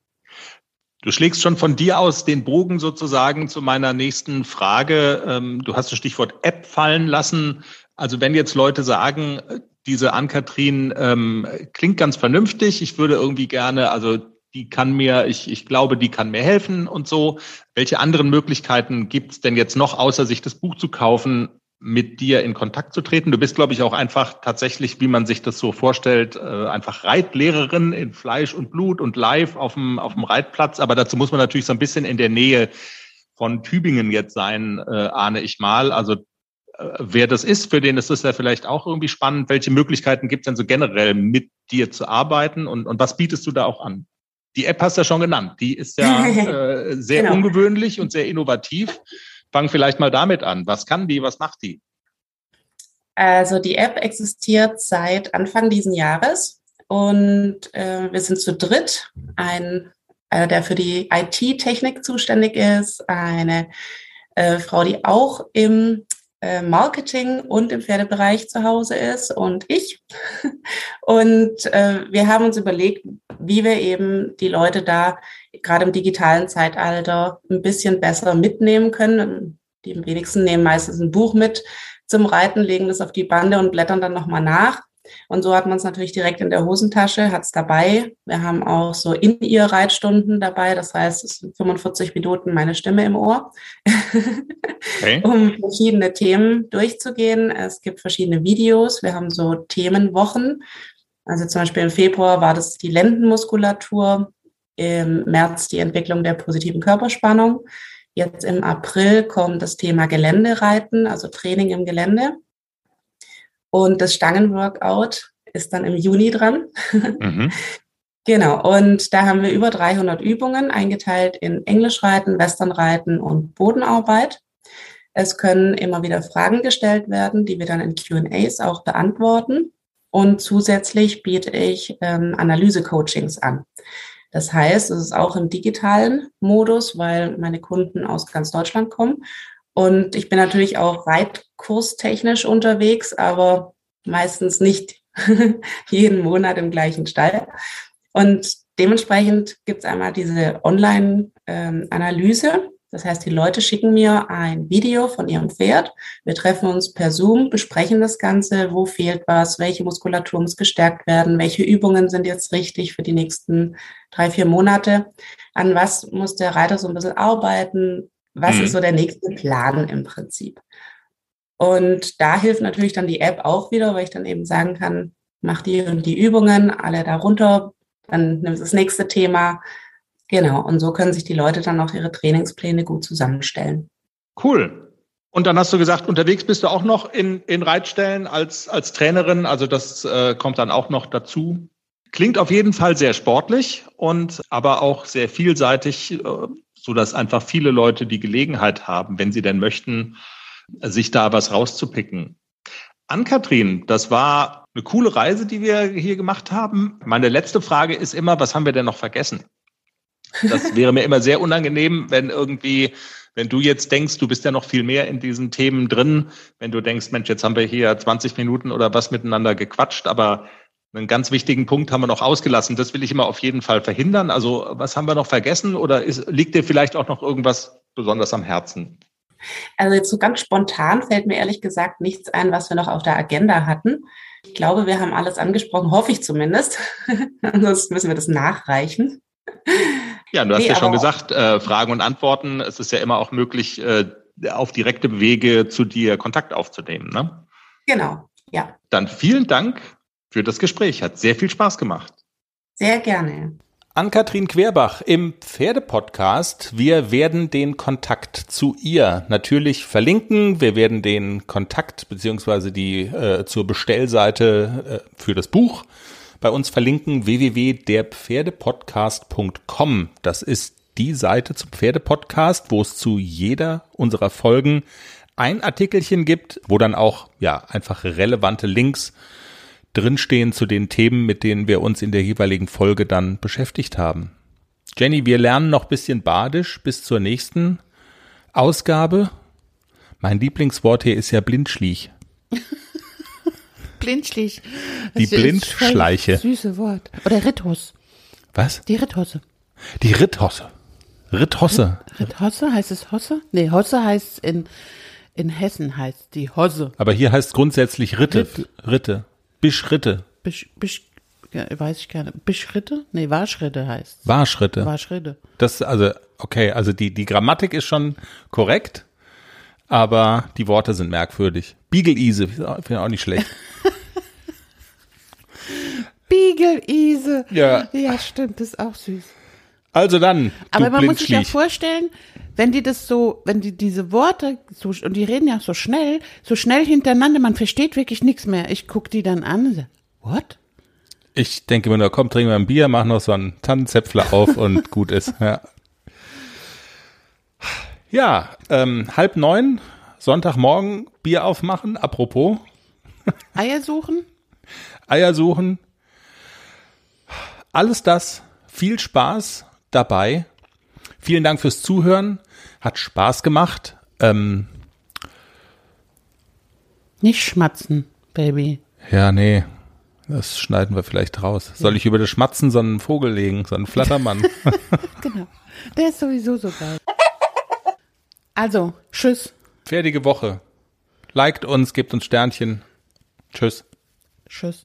Du schlägst schon von dir aus den Bogen sozusagen zu meiner nächsten Frage. Ähm, du hast das Stichwort App fallen lassen. Also wenn jetzt Leute sagen, diese Ann-Kathrin ähm, klingt ganz vernünftig, ich würde irgendwie gerne, also die kann mir, ich, ich glaube, die kann mir helfen und so. Welche anderen Möglichkeiten gibt es denn jetzt noch, außer sich das Buch zu kaufen, mit dir in Kontakt zu treten? Du bist, glaube ich, auch einfach tatsächlich, wie man sich das so vorstellt, äh, einfach Reitlehrerin in Fleisch und Blut und live auf dem, auf dem Reitplatz. Aber dazu muss man natürlich so ein bisschen in der Nähe von Tübingen jetzt sein, äh, ahne ich mal. Also äh, wer das ist, für den ist das ja vielleicht auch irgendwie spannend. Welche Möglichkeiten gibt es denn so generell mit dir zu arbeiten und, und was bietest du da auch an? Die App hast du ja schon genannt. Die ist ja äh, sehr genau. ungewöhnlich und sehr innovativ. Fang vielleicht mal damit an. Was kann die? Was macht die? Also die App existiert seit Anfang diesen Jahres und äh, wir sind zu dritt. Ein, äh, der für die IT-Technik zuständig ist, eine äh, Frau, die auch im Marketing und im Pferdebereich zu Hause ist und ich. Und äh, wir haben uns überlegt, wie wir eben die Leute da gerade im digitalen Zeitalter ein bisschen besser mitnehmen können. Die wenigsten nehmen meistens ein Buch mit zum Reiten, legen das auf die Bande und blättern dann nochmal nach. Und so hat man es natürlich direkt in der Hosentasche, hat es dabei. Wir haben auch so in ihr Reitstunden dabei. Das heißt, es sind 45 Minuten meine Stimme im Ohr, okay. um verschiedene Themen durchzugehen. Es gibt verschiedene Videos. Wir haben so Themenwochen. Also zum Beispiel im Februar war das die Lendenmuskulatur, im März die Entwicklung der positiven Körperspannung. Jetzt im April kommt das Thema Geländereiten, also Training im Gelände. Und das Stangenworkout ist dann im Juni dran. Mhm. genau. Und da haben wir über 300 Übungen eingeteilt in Englischreiten, Westernreiten und Bodenarbeit. Es können immer wieder Fragen gestellt werden, die wir dann in Q&As auch beantworten. Und zusätzlich biete ich ähm, Analyse-Coachings an. Das heißt, es ist auch im digitalen Modus, weil meine Kunden aus ganz Deutschland kommen und ich bin natürlich auch reitkurstechnisch unterwegs, aber meistens nicht jeden Monat im gleichen Stall. Und dementsprechend gibt es einmal diese Online-Analyse. Ähm, das heißt, die Leute schicken mir ein Video von ihrem Pferd. Wir treffen uns per Zoom, besprechen das Ganze, wo fehlt was, welche Muskulatur muss gestärkt werden, welche Übungen sind jetzt richtig für die nächsten drei, vier Monate, an was muss der Reiter so ein bisschen arbeiten, was mhm. ist so der nächste Plan im Prinzip? Und da hilft natürlich dann die App auch wieder, weil ich dann eben sagen kann, mach die und die Übungen, alle darunter, dann nimmst du das nächste Thema Genau, und so können sich die Leute dann auch ihre Trainingspläne gut zusammenstellen. Cool. Und dann hast du gesagt, unterwegs bist du auch noch in, in Reitstellen als, als Trainerin. Also das äh, kommt dann auch noch dazu. Klingt auf jeden Fall sehr sportlich und aber auch sehr vielseitig, so dass einfach viele Leute die Gelegenheit haben, wenn sie denn möchten, sich da was rauszupicken. An-Kathrin, das war eine coole Reise, die wir hier gemacht haben. Meine letzte Frage ist immer, was haben wir denn noch vergessen? Das wäre mir immer sehr unangenehm, wenn irgendwie, wenn du jetzt denkst, du bist ja noch viel mehr in diesen Themen drin, wenn du denkst, Mensch, jetzt haben wir hier 20 Minuten oder was miteinander gequatscht, aber einen ganz wichtigen Punkt haben wir noch ausgelassen. Das will ich immer auf jeden Fall verhindern. Also was haben wir noch vergessen oder ist, liegt dir vielleicht auch noch irgendwas besonders am Herzen? Also jetzt so ganz spontan fällt mir ehrlich gesagt nichts ein, was wir noch auf der Agenda hatten. Ich glaube, wir haben alles angesprochen, hoffe ich zumindest. Ansonsten müssen wir das nachreichen. Ja, du hast nee, ja schon gesagt, äh, Fragen und Antworten. Es ist ja immer auch möglich, äh, auf direkte Wege zu dir Kontakt aufzunehmen. Ne? Genau, ja. Dann vielen Dank für das Gespräch. Hat sehr viel Spaß gemacht. Sehr gerne. Ann-Kathrin Querbach im Pferdepodcast. Wir werden den Kontakt zu ihr natürlich verlinken. Wir werden den Kontakt beziehungsweise die äh, zur Bestellseite äh, für das Buch bei uns verlinken www.derpferdepodcast.com. Das ist die Seite zum Pferdepodcast, wo es zu jeder unserer Folgen ein Artikelchen gibt, wo dann auch ja einfach relevante Links drinstehen zu den Themen, mit denen wir uns in der jeweiligen Folge dann beschäftigt haben. Jenny, wir lernen noch bisschen Badisch bis zur nächsten Ausgabe. Mein Lieblingswort hier ist ja Blindschliech. Blindschliech. Die Blindschleiche. Süße Wort. Oder Ritthus. Was? Die Rithosse. Die Rithosse. Rithosse. Rithosse heißt es Hosse? Nee, Hosse heißt in, in Hessen heißt die Hosse. Aber hier heißt grundsätzlich Ritte. Ritt. Ritte. Bischritte. Bisch, Bisch, ja, weiß ich gerne. Bischritte? Nee, Warschritte heißt Warschritte. Warschritte. Das, also, okay, also die, die Grammatik ist schon korrekt, aber die Worte sind merkwürdig. Beagle-Ise, finde ich auch nicht schlecht. Beagle-Ise. Ja. Ja, stimmt, das ist auch süß. Also dann. Aber man muss sich ja vorstellen, wenn die das so, wenn die diese Worte so, und die reden ja so schnell, so schnell hintereinander, man versteht wirklich nichts mehr. Ich guck die dann an und what? Ich denke mir nur, komm, trinken wir ein Bier, mach noch so einen Tannenzäpfler auf und gut ist. Ja, ja ähm, halb neun, Sonntagmorgen, Bier aufmachen, apropos. Eier suchen? Eier suchen. Alles das, viel Spaß dabei Vielen Dank fürs Zuhören. Hat Spaß gemacht. Ähm, Nicht schmatzen, Baby. Ja, nee. Das schneiden wir vielleicht raus. Soll ich über das Schmatzen so einen Vogel legen, so einen Flattermann? genau. Der ist sowieso so geil. Also, tschüss. Fertige Woche. Liked uns, gebt uns Sternchen. Tschüss. Tschüss.